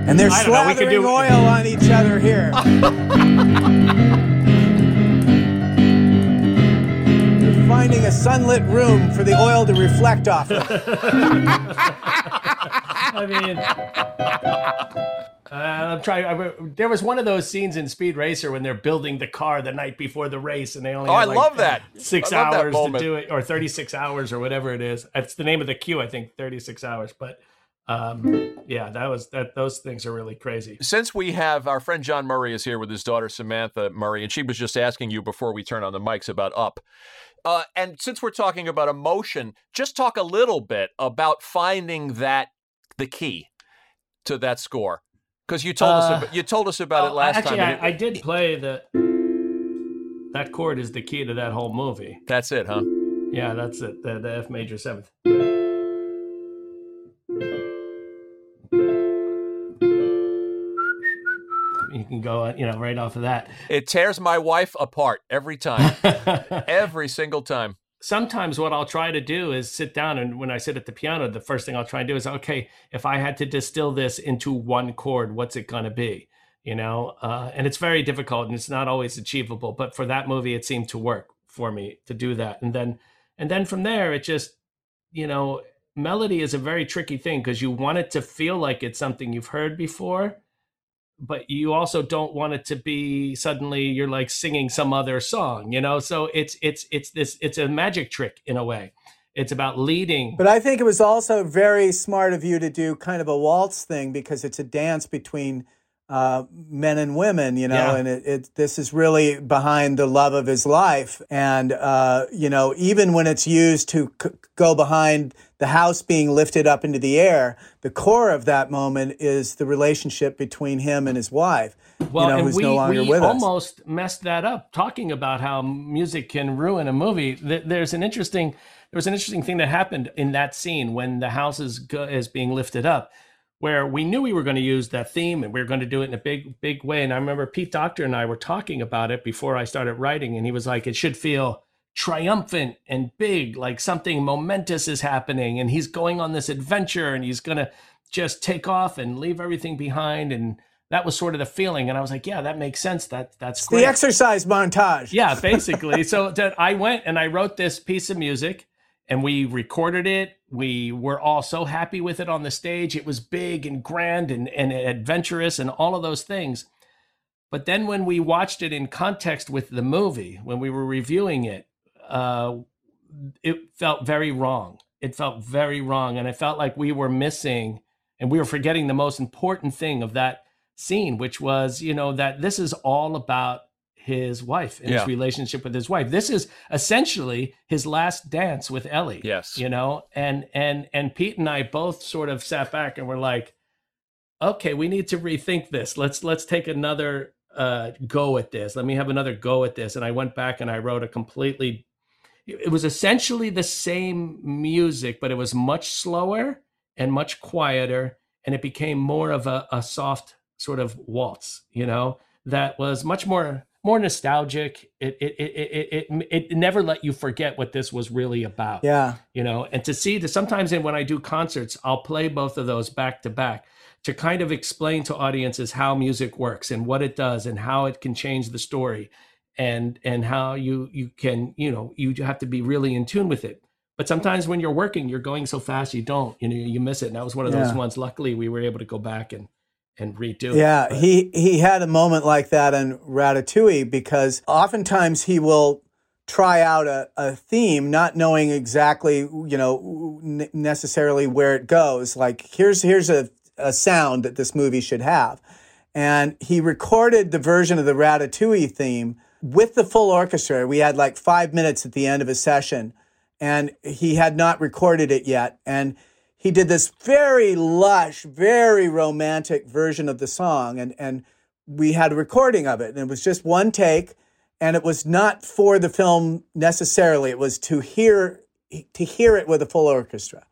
And they're
I don't know, we could
slathering
do-
oil on each other here. They're finding a sunlit room for the oil to reflect off of.
I mean, uh, I'm trying. I, there was one of those scenes in Speed Racer when they're building the car the night before the race, and they only
Oh, I
like,
love that.
six
love that
hours to do it, or 36 hours, or whatever it is. It's the name of the queue, I think, 36 hours. But um, yeah, that was that. Those things are really crazy.
Since we have our friend John Murray is here with his daughter Samantha Murray, and she was just asking you before we turn on the mics about Up. Uh, and since we're talking about emotion, just talk a little bit about finding that the key to that score, because you told
Uh,
us about, you told us about it
Oh,
last
actually,
time. and
I, I did play the. That chord is the key to that whole movie.
that's it, huh?
Yeah, that's it. The, the F major seventh. You can go, you know, right off of that.
It tears my wife apart every time, every single time.
Sometimes what I'll try to do is sit down and when I sit at the piano, the first thing I'll try and do is, okay, if I had to distill this into one chord, what's it going to be? You know, uh, and it's very difficult and it's not always achievable. But for that movie, it seemed to work for me to do that. And then, and then from there, it just, you know, melody is a very tricky thing because you want it to feel like it's something you've heard before, but you also don't want it to be suddenly you're like singing some other song, you know? So it's it's it's this it's a magic trick in a way. It's about leading.
But I think it was also very smart of you to do kind of a waltz thing because it's a dance between uh, men and women, you know,
Yeah.
and it, it this is really behind the love of his life, and uh, you know, even when it's used to c- go behind the house being lifted up into the air, the core of that moment is the relationship between him and his wife,
Well,
you know, who's
we,
no longer
we
with us.
almost messed that up talking about how music can ruin a movie. Th- There's an interesting there was an interesting thing that happened in that scene when the house is is being lifted up, where we knew we were going to use that theme and we were going to do it in a big big way. And I remember Pete Docter and I were talking about it before I started writing, and he was like, "It should feel." triumphant and big like something momentous is happening and he's going on this adventure and he's going to just take off and leave everything behind and that was sort of the feeling and i was like yeah that makes sense that that's great
the exercise montage.
yeah basically so i went and i wrote this piece of music and we recorded it we were all so happy with it on the stage. It was big and grand and, and adventurous and all of those things. But then when we watched it in context with the movie when we were reviewing it uh, it felt very wrong. It felt very wrong. And i felt like we were missing and we were forgetting the most important thing of that scene which was you know that this is all about his wife and
Yeah.
his relationship with his wife. This is essentially his last dance with ellie
Yes.
you know? And and and pete and i both sort of sat back and were like okay we need to rethink this. Let's let's take another uh go at this. Let me have another go at this. And i went back and i wrote a completely it was essentially the same music but it was much slower and much quieter and it became more of a, a soft sort of waltz you know? That was much more more nostalgic. It it, it it it it never let you forget what this was really about
Yeah.
you know? And to see that sometimes in when i do concerts i'll play both of those back to back to kind of explain to audiences how music works and what it does and how it can change the story and and how you you can you know you have to be really in tune with it. But sometimes when you're working you're going so fast you don't you know you miss it. And that was one of those ones. Luckily we were able to go back and and redo it
Yeah, he he had a moment like that in Ratatouille because oftentimes he will try out a, a theme not knowing exactly you know n- necessarily where it goes like here's here's a a sound that this movie should have. And he recorded the version of the Ratatouille theme with the full orchestra. We had like five minutes at the end of a session, and he had not recorded it yet. And he did this very lush, very romantic version of the song, and and we had a recording of it, and it was just one take, and it was not for the film necessarily. It was to hear to hear it with a full orchestra.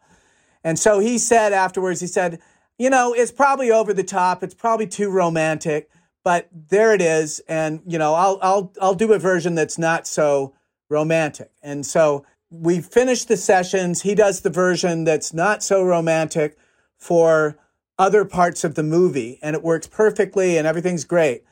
And so he said afterwards, he said, you know, it's probably over the top. It's probably too romantic, but there it is. And, you know, I'll, I'll, I'll do a version that's not so romantic. And so we finish the sessions. He does the version that's not so romantic for other parts of the movie, and it works perfectly, and everything's great.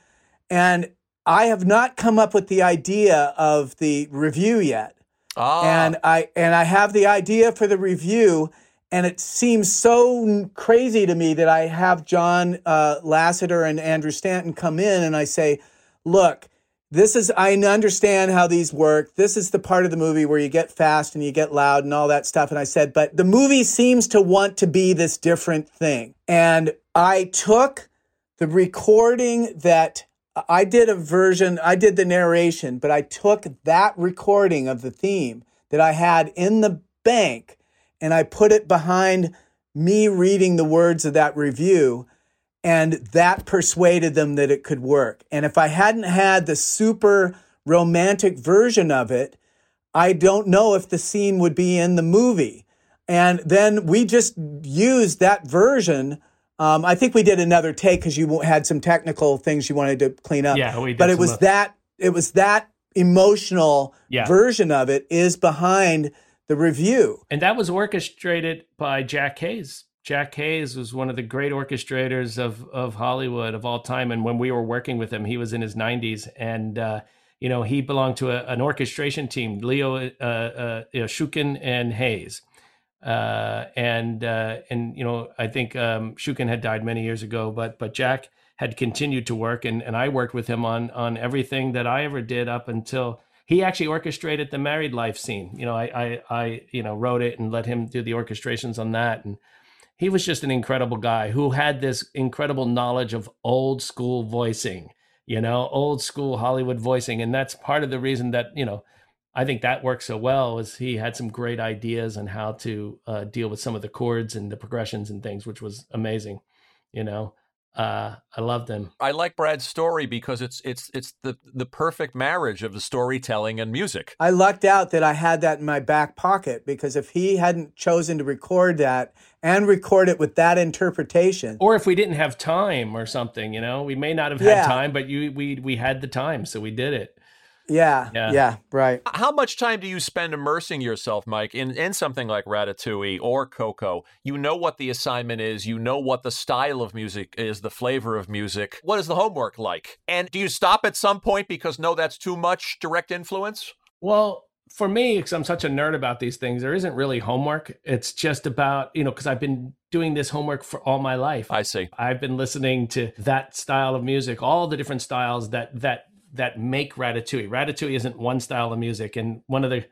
And I have not come up with the idea of the review yet.
Ah.
And I and I have the idea for the review, and it seems so crazy to me that I have John uh, Lasseter and Andrew Stanton come in, and I say, "Look, this is I understand how these work. This is the part of the movie where you get fast and you get loud and all that stuff. And I said, but the movie seems to want to be this different thing. And I took the recording that I did a version, I did the narration, but I took that recording of the theme that I had in the bank and I put it behind me reading the words of that review and that persuaded them that it could work. And if I hadn't had the super romantic version of it, I don't know if the scene would be in the movie. And then we just used that version. Um, I think we did another take because you had some technical things you wanted to clean up.
Yeah, we did
But it was that it was that emotional
Yeah.
version of it is behind the review.
And that was orchestrated by Jack Hayes. Jack Hayes was one of the great orchestrators of of Hollywood of all time. And when we were working with him, he was in his 90s, and uh, you know he belonged to a, an orchestration team: Leo uh, uh, you know, Shuken and Hayes. Uh, and uh, and you know I think um, Shuken had died many years ago, but but Jack had continued to work, and and I worked with him on on everything that I ever did up until he actually orchestrated the married life scene. You know, I, I, I, you know, wrote it and let him do the orchestrations on that. And he was just an incredible guy who had this incredible knowledge of old school voicing, you know, old school Hollywood voicing. And that's part of the reason that, you know, I think that worked so well is he had some great ideas on how to uh, deal with some of the chords and the progressions and things, which was amazing, you know. Uh, I loved him.
I like Brad's story because it's it's it's the the perfect marriage of the storytelling and music.
I lucked out that I had that in my back pocket because if he hadn't chosen to record that and record it with that interpretation,
or if we didn't have time or something, you know, we may not have had
Yeah.
time, but you we we had the time, so we did it.
Yeah,
Yeah.
yeah, right.
How much time do you spend immersing yourself, Mike, in, in something like Ratatouille or Coco? You know what the assignment is, you know what the style of music is, the flavor of music. What is the homework like? And do you stop at some point because no, that's too much direct influence?
Well, for me, because I'm such a nerd about these things, there isn't really homework. It's just about, you know, because I've been doing this homework for all my life.
I see.
I've been listening to that style of music, all the different styles that that that make Ratatouille. Ratatouille isn't one style of music, and one of the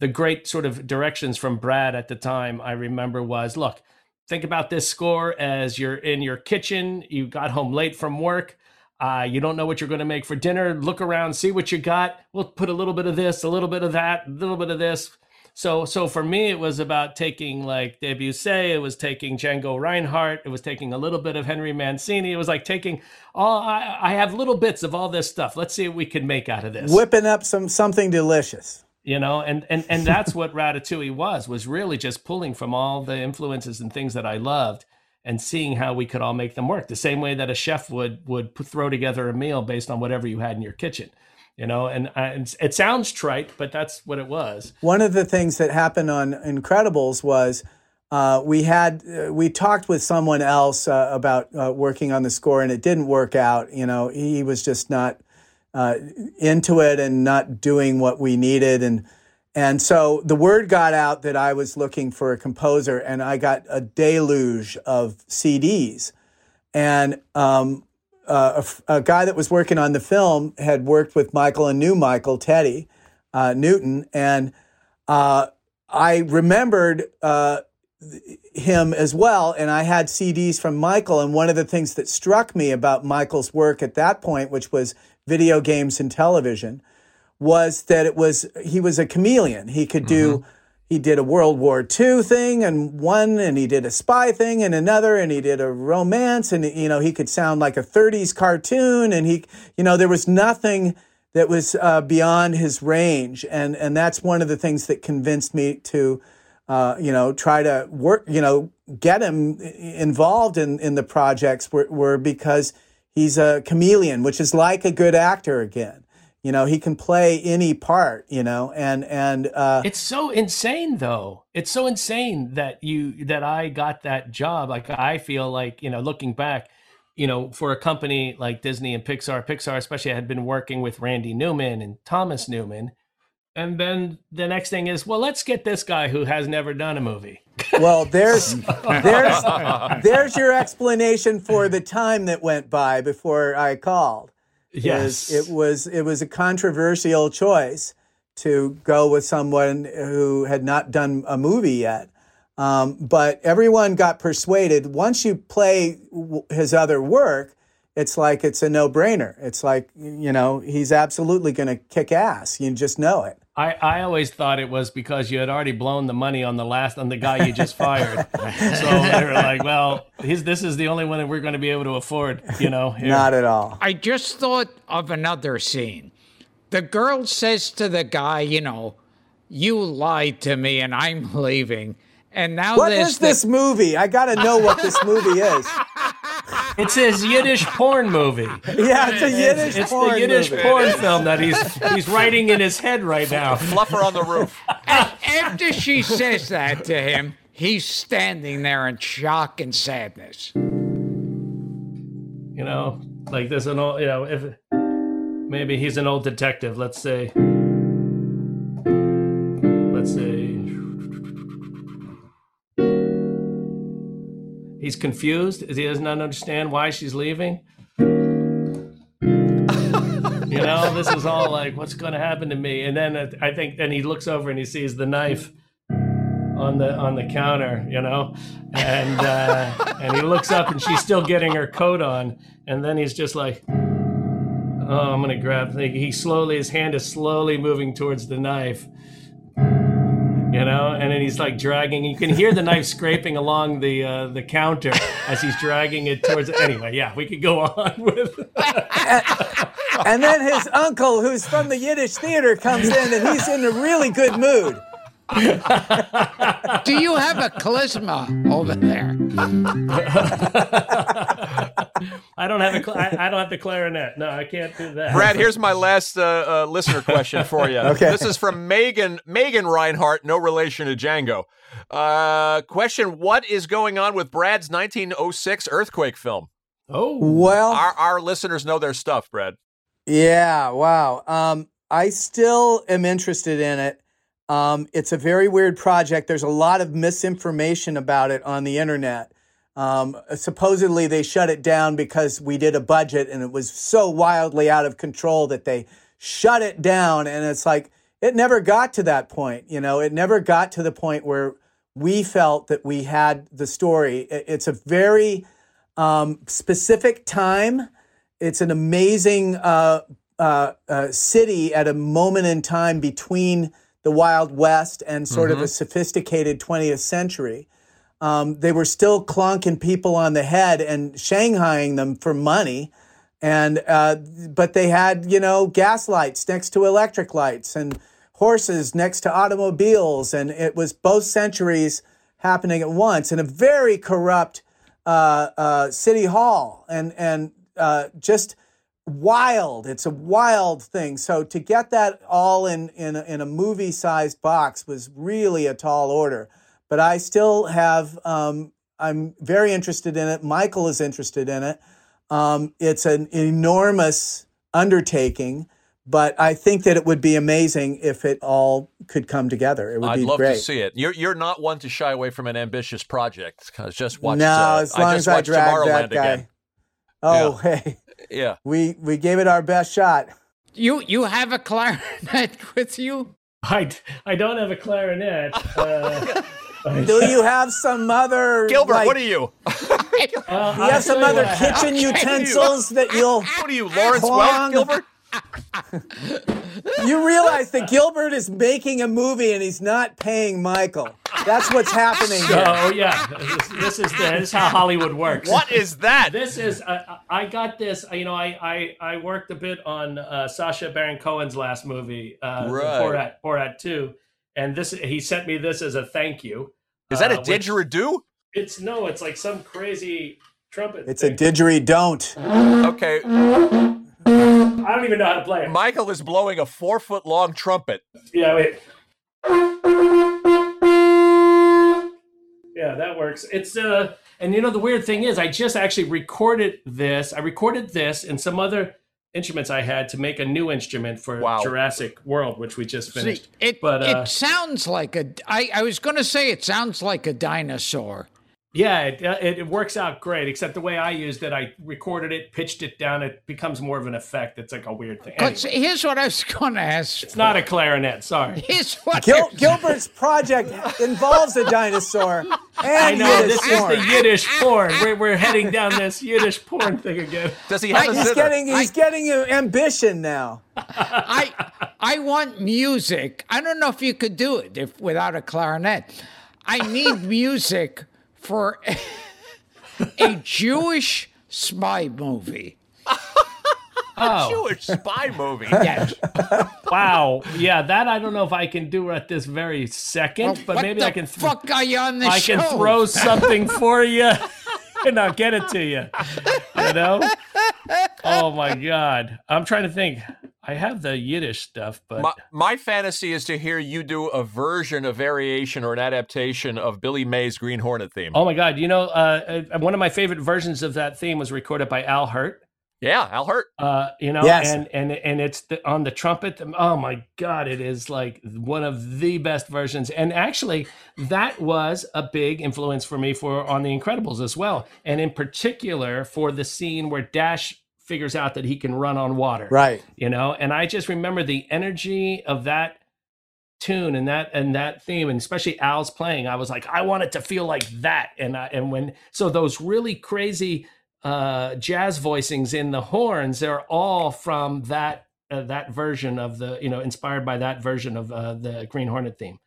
the great sort of directions from Brad at the time I remember was, look, think about this score as you're in your kitchen, you got home late from work. Uh, you don't know what you're going to make for dinner. Look around, see what you got. We'll put a little bit of this, a little bit of that, a little bit of this. So, so for me, it was about taking like Debussy. It was taking Django Reinhardt. It was taking a little bit of Henry Mancini. It was like taking all. I, I have little bits of all this stuff. Let's see what we can make out of this
Whipping up some something delicious.
you know and and and that's what ratatouille was was really just pulling from all the influences and things that i loved and seeing how we could all make them work the same way that a chef would would put, throw together a meal based on whatever you had in your kitchen you know and, uh, and it sounds trite but that's what it was
One of the things that happened on Incredibles was uh, we had uh, we talked with someone else uh, about uh, working on the score, and it didn't work out. You know, he was just not uh, into it and not doing what we needed, and and so the word got out that I was looking for a composer, and I got a deluge of CDs, and um, uh, a a, guy that was working on the film had worked with Michael and knew Michael Teddy uh, Newton, and uh, I remembered uh, him as well. And I had CDs from Michael. And one of the things that struck me about Michael's work at that point, which was video games and television, was that it was he was a chameleon. He could do
Mm-hmm.
He did a World War II thing and one, and he did a spy thing and another, and he did a romance, and you know he could sound like a 30s cartoon, and he, you know, there was nothing that was uh, beyond his range, and and that's one of the things that convinced me to, uh, you know, try to work, you know, get him involved in in the projects were, were because he's a chameleon, which is like a good actor again. You know, he can play any part. You know, and and uh,
It's so insane though. It's so insane that you that I got that job. Like I feel like, you know, looking back, you know, for a company like Disney and Pixar, Pixar especially I had been working with Randy Newman and Thomas Newman. And then the next thing is, well, let's get this guy who has never done a movie.
Well, there's there's there's your explanation for the time that went by before I called. Is
Yes.
it was it was a controversial choice to go with someone who had not done a movie yet. Um, but everyone got persuaded. Once you play w- his other work, it's like it's a no brainer. It's like you know he's absolutely going to kick ass. You just know it.
I, I always thought it was because you had already blown the money on the last on the guy you just fired. so they were like, well, he's, this is the only one that we're going to be able to afford, you know. here.
Not at all.
I just thought of another scene. The girl says to the guy, you know, you lied to me and I'm leaving. And now
What
there's
this movie? I got to know what this movie is.
It's his Yiddish porn movie.
Yeah, it's a Yiddish
It's
porn
the Yiddish
movie.
porn film that he's he's writing in his head right now.
Fluffer on the roof.
After she says that to him, he's standing there in shock and sadness.
You know, like there's an old, you know, if maybe he's an old detective. Let's say, let's say he's confused. He does not understand why she's leaving. You know, this is all like, what's going to happen to me? And then I think, then he looks over and he sees the knife on the on the counter, you know, and uh, and he looks up and she's still getting her coat on, and then he's just like, oh, I'm gonna grab. He slowly, his hand is slowly moving towards the knife. You know, and then he's like dragging. You can hear the knife scraping along the uh, the counter as he's dragging it towards. Anyway, yeah, we could go on with.
And then his uncle, who's from the Yiddish theater, comes in and he's in a really good mood.
Do you have a charisma over there?
I don't have a. Cl- I, I don't have the clarinet. No, I can't do that.
Brad, here's my last uh, uh, listener question for you.
Okay.
This is from Megan Megan Reinhardt, no relation to Django. Uh, question: What is going on with Brad's 1906 earthquake film?
Oh,
Well,
Our our listeners know their stuff, Brad.
yeah, wow. Um, I still am interested in it. Um, it's a very weird project. There's a lot of misinformation about it on the internet. Um, supposedly, they shut it down because we did a budget and it was so wildly out of control that they shut it down. And it's like, it never got to that point. You know, it never got to the point where we felt that we had the story. It's a very um, specific time. It's an amazing uh, uh, uh, city at a moment in time between the Wild West and sort of a sophisticated 20th century. Um, they were still clunking people on the head and shanghaiing them for money. And uh, but they had you know gas lights next to electric lights and horses next to automobiles, and it was both centuries happening at once in a very corrupt uh, uh, city hall, and and uh, just wild. It's a wild thing. So to get that all in in in a movie sized box was really a tall order. But I still have. Um, I'm very interested in it. Michael is interested in it. Um, it's an enormous undertaking, but I think that it would be amazing if it all could come together. It would be great.
I'd
be
love
great.
to see it. You're you're not one to shy away from an ambitious project. 'cause just watched.
no,
uh,
as long
I
as
just
I
watched
drag
Tomorrowland
that guy.
again.
Oh, hey,
Yeah.
we we gave it our best shot.
You you have a clarinet with you?
I, I don't have a clarinet. Uh,
Do you have some other
Gilbert,
like,
what are you?
Do you have some other kitchen utensils that you'll
What are you, Lawrence
clong?
Welk, Gilbert?
You realize that Gilbert is making a movie and he's not paying Michael. That's what's happening
So
here.
yeah, this, this is the, this is how Hollywood works.
What is that?
This is uh, I got this. You know, I I, I worked a bit on uh, Sacha Baron Cohen's last movie, uh,
Right.
Borat Borat Two, and this he sent me this as a thank you.
Is that a
uh, which-
didgeridoo?
It's no, it's like some crazy trumpet.
It's a
thing.
didgeridoo.
Okay.
I don't even know how to play it.
Michael is blowing a four foot long trumpet.
Yeah, wait. Yeah, that works. It's uh and you know the weird thing is I just actually recorded this. I recorded this and some other instruments I had to make a new instrument for
Wow.
Jurassic World, which we just
See,
finished.
it
but uh,
it sounds like a. I, I was going to say it sounds like a dinosaur.
Yeah, it, uh, it it works out great. Except the way I used it, I recorded it, pitched it down. It becomes more of an effect. It's like a weird thing.
But
Anyway,
here's what I was going to ask.
it's not a clarinet. Sorry.
Here's what
Gil- Gilbert's project involves a dinosaur and
I know
Yiddish
this is the Yiddish porn. We're, we're heading down this Yiddish porn thing again.
Does he have a
He's
zither?
getting he's getting uh, ambition now.
I I want music. I don't know if you could do it if without a clarinet. I need music for a Jewish spy movie.
Oh,
Jewish spy movie.
Yes.
wow. Yeah, that I don't know if I can do at this very second,
Well,
but maybe I can. th-
fuck are you on the
I
show?
can throw something for you, and I'll get it to you. You know? Oh my god! I'm trying to think. I have the Yiddish stuff, but
My, my fantasy is to hear you do a version, a variation, or an adaptation of Billy May's Green Hornet theme.
oh my god! You know, uh, uh, one of my favorite versions of that theme was recorded by Al Hirt.
Yeah, Al Hirt.
Uh, you know,
Yes.
and and and it's the, on the trumpet. Oh my God, it is like one of the best versions. And actually, that was a big influence for me for on The Incredibles as well, and in particular for the scene where Dash figures out that he can run on water.
Right.
You know, and I just remember the energy of that tune and that and that theme and especially Al's playing I was like I want it to feel like that and I, and when so those really crazy uh jazz voicings in the horns they're all from that uh, that version of the you know inspired by that version of uh, the Green Hornet theme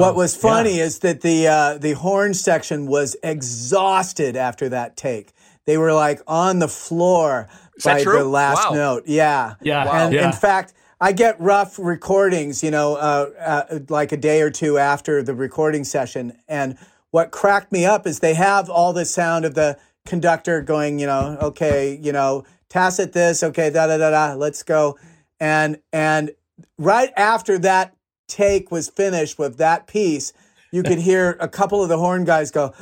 what was
yeah.
funny is that the uh, the horn section was exhausted after that take. They were like on the floor
Is
by the last
Wow.
note. Yeah,
Yeah. Wow.
And
Yeah.
in fact, I get rough recordings. You know, uh, uh, like a day or two after the recording session. And what cracked me up is they have all the sound of the conductor going. You know, okay, you know, tacit this. Okay, da da da da. Let's go. And and right after that take was finished with that piece, you could hear a couple of the horn guys go,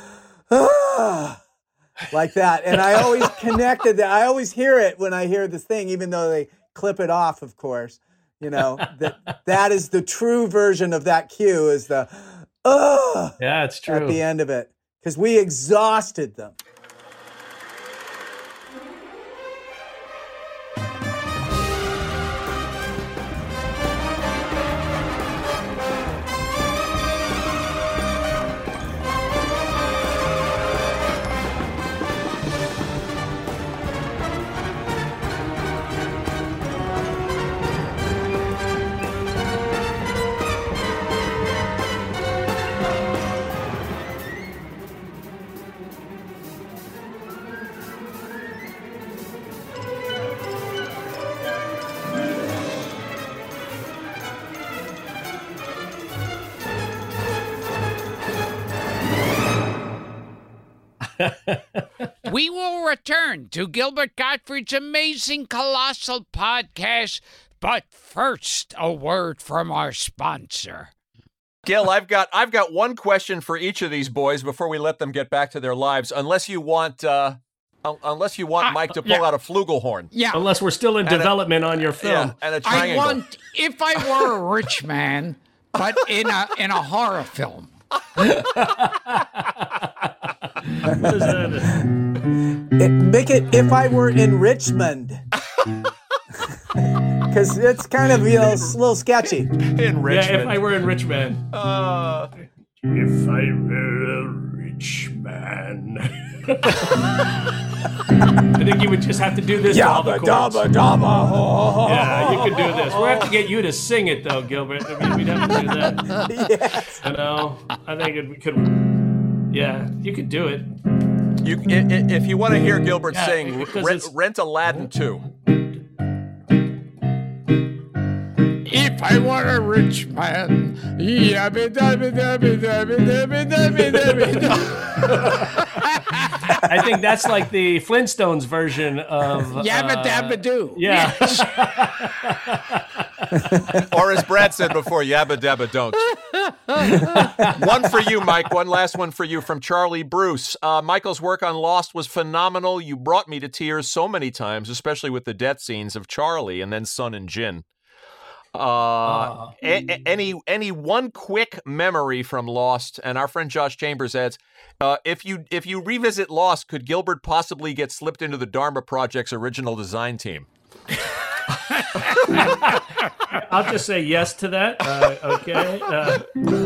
ah, like that. And I always connected that. I always hear it when I hear this thing, even though they clip it off, of course. You know, that that is the true version of that cue is the ah
yeah it's true
at the end of it. Because we exhausted them.
Return to Gilbert Gottfried's amazing colossal podcast. But first, a word from our sponsor.
Gil, I've got I've got one question for each of these boys before we let them get back to their lives. Unless you want uh, unless you want Mike to pull
yeah.
out a flugelhorn.
Yeah.
Unless we're still in
And a-
development on your film.
Yeah, and a
I
triangle.
want if I were a rich man, but in a in a horror film.
What is that?
It, make it if I were in Richmond. Because it's kind of, you know, a little sketchy.
in Richmond.
Yeah, if I were in Richmond.
Uh,
If I were a rich man. I think you would just have to do this to all the
Yabba
chords.
dabba dabba. ho, ho,
Yeah, you could do this. We'll have to get you to sing it though, Gilbert. I mean, we'd have to do that.
Yes.
You know, I think it, we could. Yeah, you could do it.
you, i- i- if you want to hear Gilbert
Yeah,
sing, rent, rent Aladdin too.
If I were a rich man, yabba dabba dabba dabba dabba dabba dabba dabba.
I think that's like the Flintstones version of
Yabba
uh,
dabba doo.
Yeah.
or as Brad said before, yabba dabba don't. one for you, Mike. One last one for you from Charlie Bruce. Uh, Michael's work on Lost was phenomenal. You brought me to tears so many times, especially with the death scenes of Charlie and then Sun and Jin. Uh, a- a- any any one quick memory from Lost, and our friend Josh Chambers adds, uh, if you if you revisit Lost, could Gilbert possibly get slipped into the Dharma Project's original design team?
I'll just say yes to that. Uh, okay. Uh,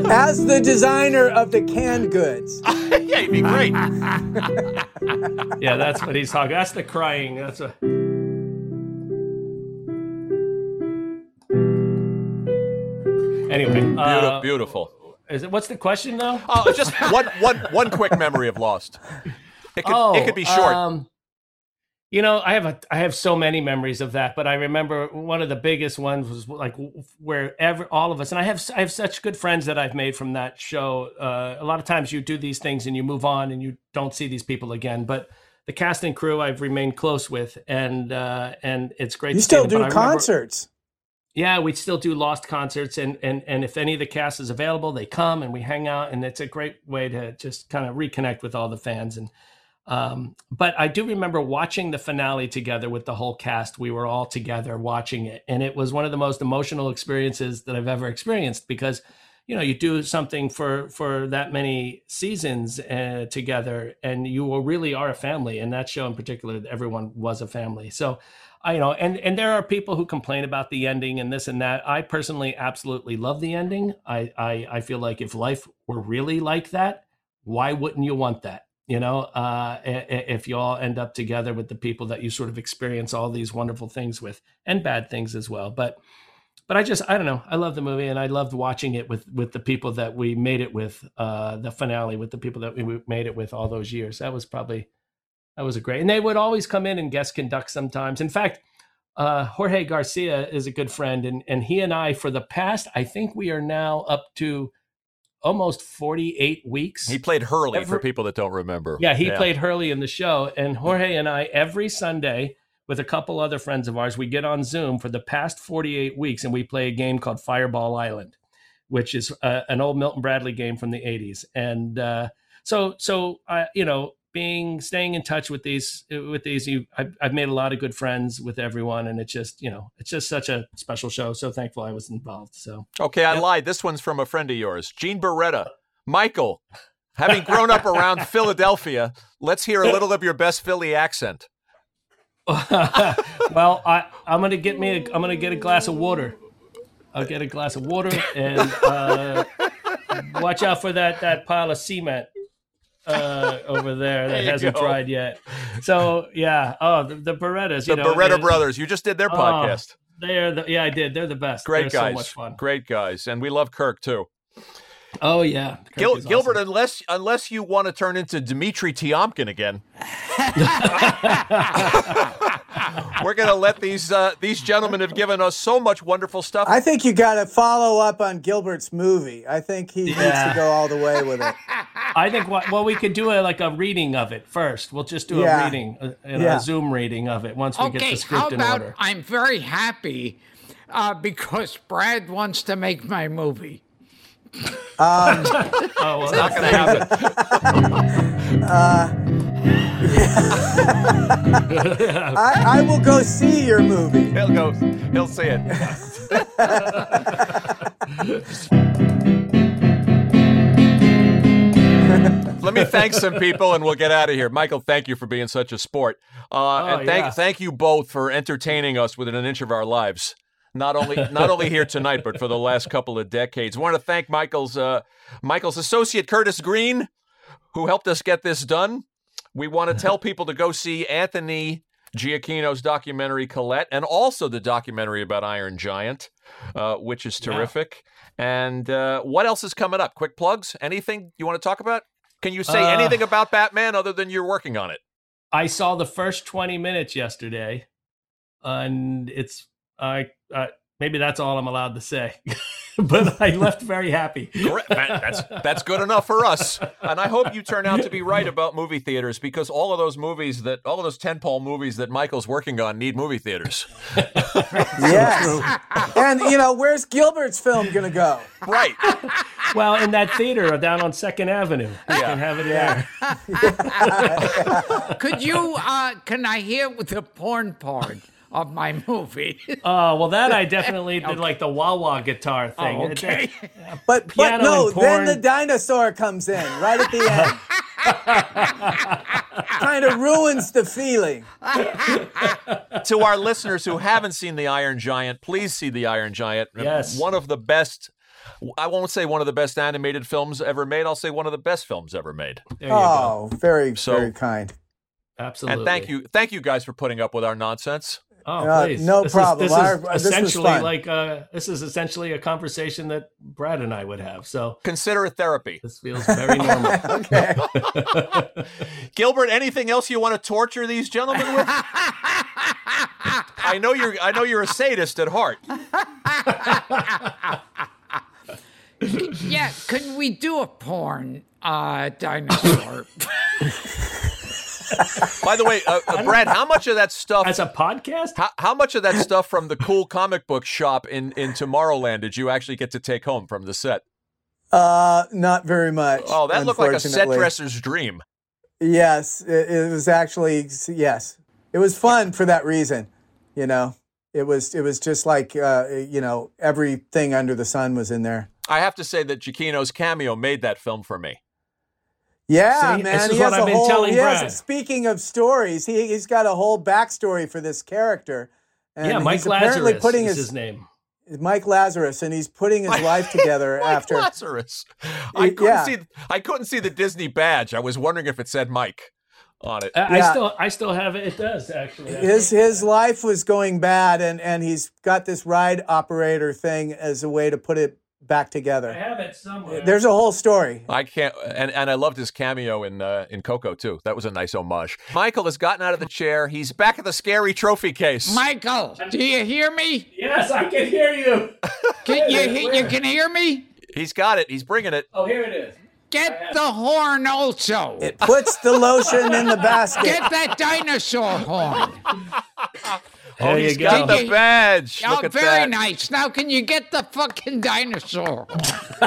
As the designer of the canned goods.
yeah, he'd be great.
yeah, that's what he's talking. That's the crying. That's a. Anyway,
Beautiful.
uh,
beautiful.
is it? What's the question though?
Oh, just one one one quick memory of Lost. It could it could be short.
Um, you know, I have a I have so many memories of that, but I remember one of the biggest ones was like where every all of us, and I have I have such good friends that I've made from that show. Uh, a lot of times you do these things and you move on and you don't see these people again, but the cast and crew I've remained close with, and uh, and it's great.
You still do
I remember-
concerts.
yeah, we still do Lost concerts, and and and if any of the cast is available, they come and we hang out, and it's a great way to just kind of reconnect with all the fans. And um, but I do remember watching the finale together with the whole cast. We were all together watching it, and it was one of the most emotional experiences that I've ever experienced because you know you do something for for that many seasons uh, together, and you really are a family. And that show in particular, everyone was a family. So. I, you know, and and there are people who complain about the ending and this and that. I personally absolutely love the ending. I I, I feel like if life were really like that, why wouldn't you want that? You know, uh, if you all end up together with the people that you sort of experience all these wonderful things with, and bad things as well. But but I just I don't know. I love the movie, and I loved watching it with with the people that we made it with. Uh, the finale with the people that we made it with all those years. That was probably that was a great. And they would always come in and guest conduct sometimes. In fact, uh, Jorge Garcia is a good friend, and and he and I for the past I think we are now up to almost forty eight weeks.
He played Hurley for people that don't remember.
yeah, he played Hurley in the show, and Jorge and I every Sunday with a couple other friends of ours, we get on Zoom for the past 48 weeks, and we play a game called Fireball Island, which is uh, an old Milton Bradley game from the 80s. And uh, so, so uh, you know, being staying in touch with these with these, you, I've, I've made a lot of good friends with everyone, and it's just you know, it's just such a special show. So thankful I was involved. So
Okay, I lied. This one's from a friend of yours, Gene Beretta. Michael, having grown up around Philadelphia, let's hear a little of your best Philly accent.
well, I I'm gonna get me a, I'm gonna get a glass of water. I'll get a glass of water and uh, watch out for that that pile of cement uh, over there that
There
hasn't
go.
dried yet. So yeah, oh the, the Berettas,
The
you know,
Beretta
they-
brothers. You just did their
Oh,
podcast.
They're the, yeah, I did. They're the best.
Great
They're
guys.
So much fun.
Great guys. And we love Kirk too.
Oh yeah,
Gil- Gilbert,
awesome.
unless unless you want to turn into Dimitri Tiomkin again, we're gonna let these uh, these gentlemen have given us so much wonderful stuff.
I think you got to follow up on Gilbert's movie. I think he needs to go all the way with it.
I think what well we could do a, like a reading of it first. We'll just do
Yeah.
a reading, a, a
Yeah.
Zoom reading of it once we get the script
how
in
about
order.
I'm very happy uh, because Brad wants to make my movie.
Um,
oh, well,
Not going to happen.
I, I will go see your movie.
He'll go. He'll see it. Let me thank some people and we'll get out of here. Michael, thank you for being such a sport. Uh, and thank
yeah.
thank you both for entertaining us within an inch of our lives. Not only not only here tonight, but for the last couple of decades. want to thank Michael's uh, Michael's associate Curtis Green, who helped us get this done. We want to tell people to go see Anthony Giacchino's documentary Colette, and also the documentary about Iron Giant, uh, which is terrific. And uh, what else is coming up? Quick plugs? Anything you want to talk about? Can you say
Uh,
anything about Batman other than you're working on it?
I saw the first 20 minutes yesterday, and it's I uh, maybe that's all I'm allowed to say. but I left very happy.
Correct. That- That's that's good enough for us. And I hope you turn out to be right about movie theaters because all of those movies that all of those tentpole movies that Michael's working on need movie theaters.
Yes. and you know, where's Gilbert's film gonna go?
Right.
Well, in that theater down on Second Avenue, you can have it there.
Could you, uh, can I hear with the porn part of my movie?
Oh well, that I definitely did like the wah wah guitar oh, thing.
Oh, okay.
But but no, then the dinosaur comes in right at the end. kind of ruins the feeling.
to our listeners who haven't seen The Iron Giant, please see The Iron Giant.
Yes.
One of the best, I won't say one of the best animated films ever made. I'll say one of the best films ever made.
There you go.
Oh, very
So-
very kind.
Absolutely.
And thank you, thank you guys for putting up with our nonsense.
Oh,
Uh,
please.
no
This is-
problem.
This is,
Our- this
essentially
fun.
like uh, this is essentially a conversation that Brad and I would have. So
Consider it therapy.
this feels very normal.
Okay.
Gilbert, anything else you want to torture these gentlemen with? I know you're I know you're a sadist at heart.
yeah, could we do a porn uh, dinosaur?
By the way, uh, uh, Brad, how much of that stuff
As a podcast,
how, how much of that stuff from the cool comic book shop in, in Tomorrowland did you actually get to take home from the set?
Uh, not very much.
Oh, that looked like a set dresser's dream.
Yes, it, it was actually yes. It was fun for that reason. You know, it was it was just like uh, you know everything under the sun was in there.
I have to say that Giacchino's cameo made that film for me.
Yeah,
See,
man.
this is
he
what
has
I've
a
been
whole.
telling
he has- speaking of stories, he he's got a whole backstory for this character. And
yeah, Mike
he's apparently
Lazarus
putting
is
his,
his name.
Mike Lazarus, and he's putting his life together
Mike
after.
Lazarus. I
Y-
couldn't
yeah.
see I couldn't see the Disney badge. I was wondering if it said Mike on it.
I, I still, I still have it. It does actually.
His his life was going bad, and and he's got this ride operator thing as a way to put it back together.
I have it somewhere.
There's a whole story.
I can't, and, and I loved his cameo in uh, in Coco too. That was a nice homage. Michael has gotten out of the chair. He's back at the scary trophy case.
Michael, do you hear me?
yes, I can hear you.
Can you,
Where?
you can hear me?
He's got it. He's bringing it.
Oh, here it is.
Get the horn also.
It puts the lotion in the basket.
Get that dinosaur horn.
Oh,
There
he's
you
got
go.
the badge.
Oh,
Look at
very
that.
nice. Now, can you get the fucking dinosaur?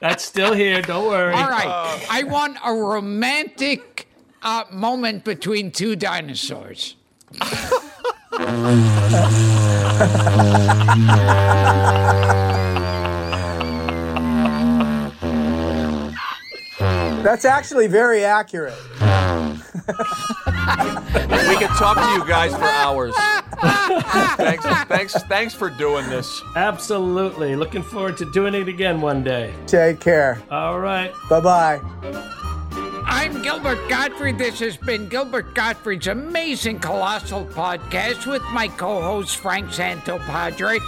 That's still here. Don't worry.
All right. I want a romantic uh, moment between two dinosaurs.
That's actually very accurate.
We could talk to you guys for hours. thanks, thanks, thanks for doing this.
Absolutely. Looking forward to doing it again one day.
Take care.
All right.
Bye bye.
I'm Gilbert Gottfried. This has been Gilbert Gottfried's amazing colossal podcast with my co-host Frank Santopadre.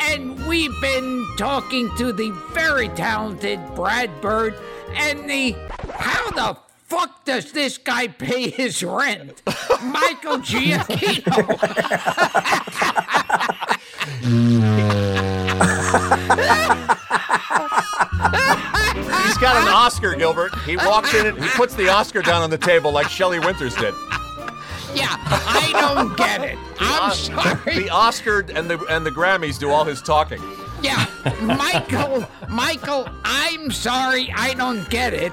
And we've been talking to the very talented Brad Bird and the how the fuck does this guy pay his rent? Michael Giacchino.
He's got an Oscar, Gilbert. He walks in and he puts the Oscar down on the table like Shelley Winters did.
Yeah, I don't get it. I'm
Os-
sorry.
The Oscar and the and the Grammys do all his talking.
Yeah, Michael, Michael, I'm sorry, I don't get it.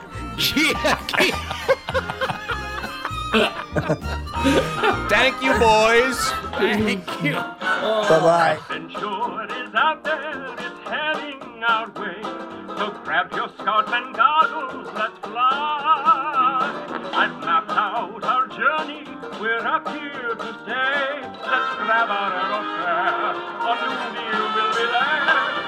Thank you, boys.
Thank you.
Bye-bye.
Insured So grab your scarf and goggles, let's fly. I've mapped out our journey, we're up here to stay. Let's grab our aerofare, a new deal will be there.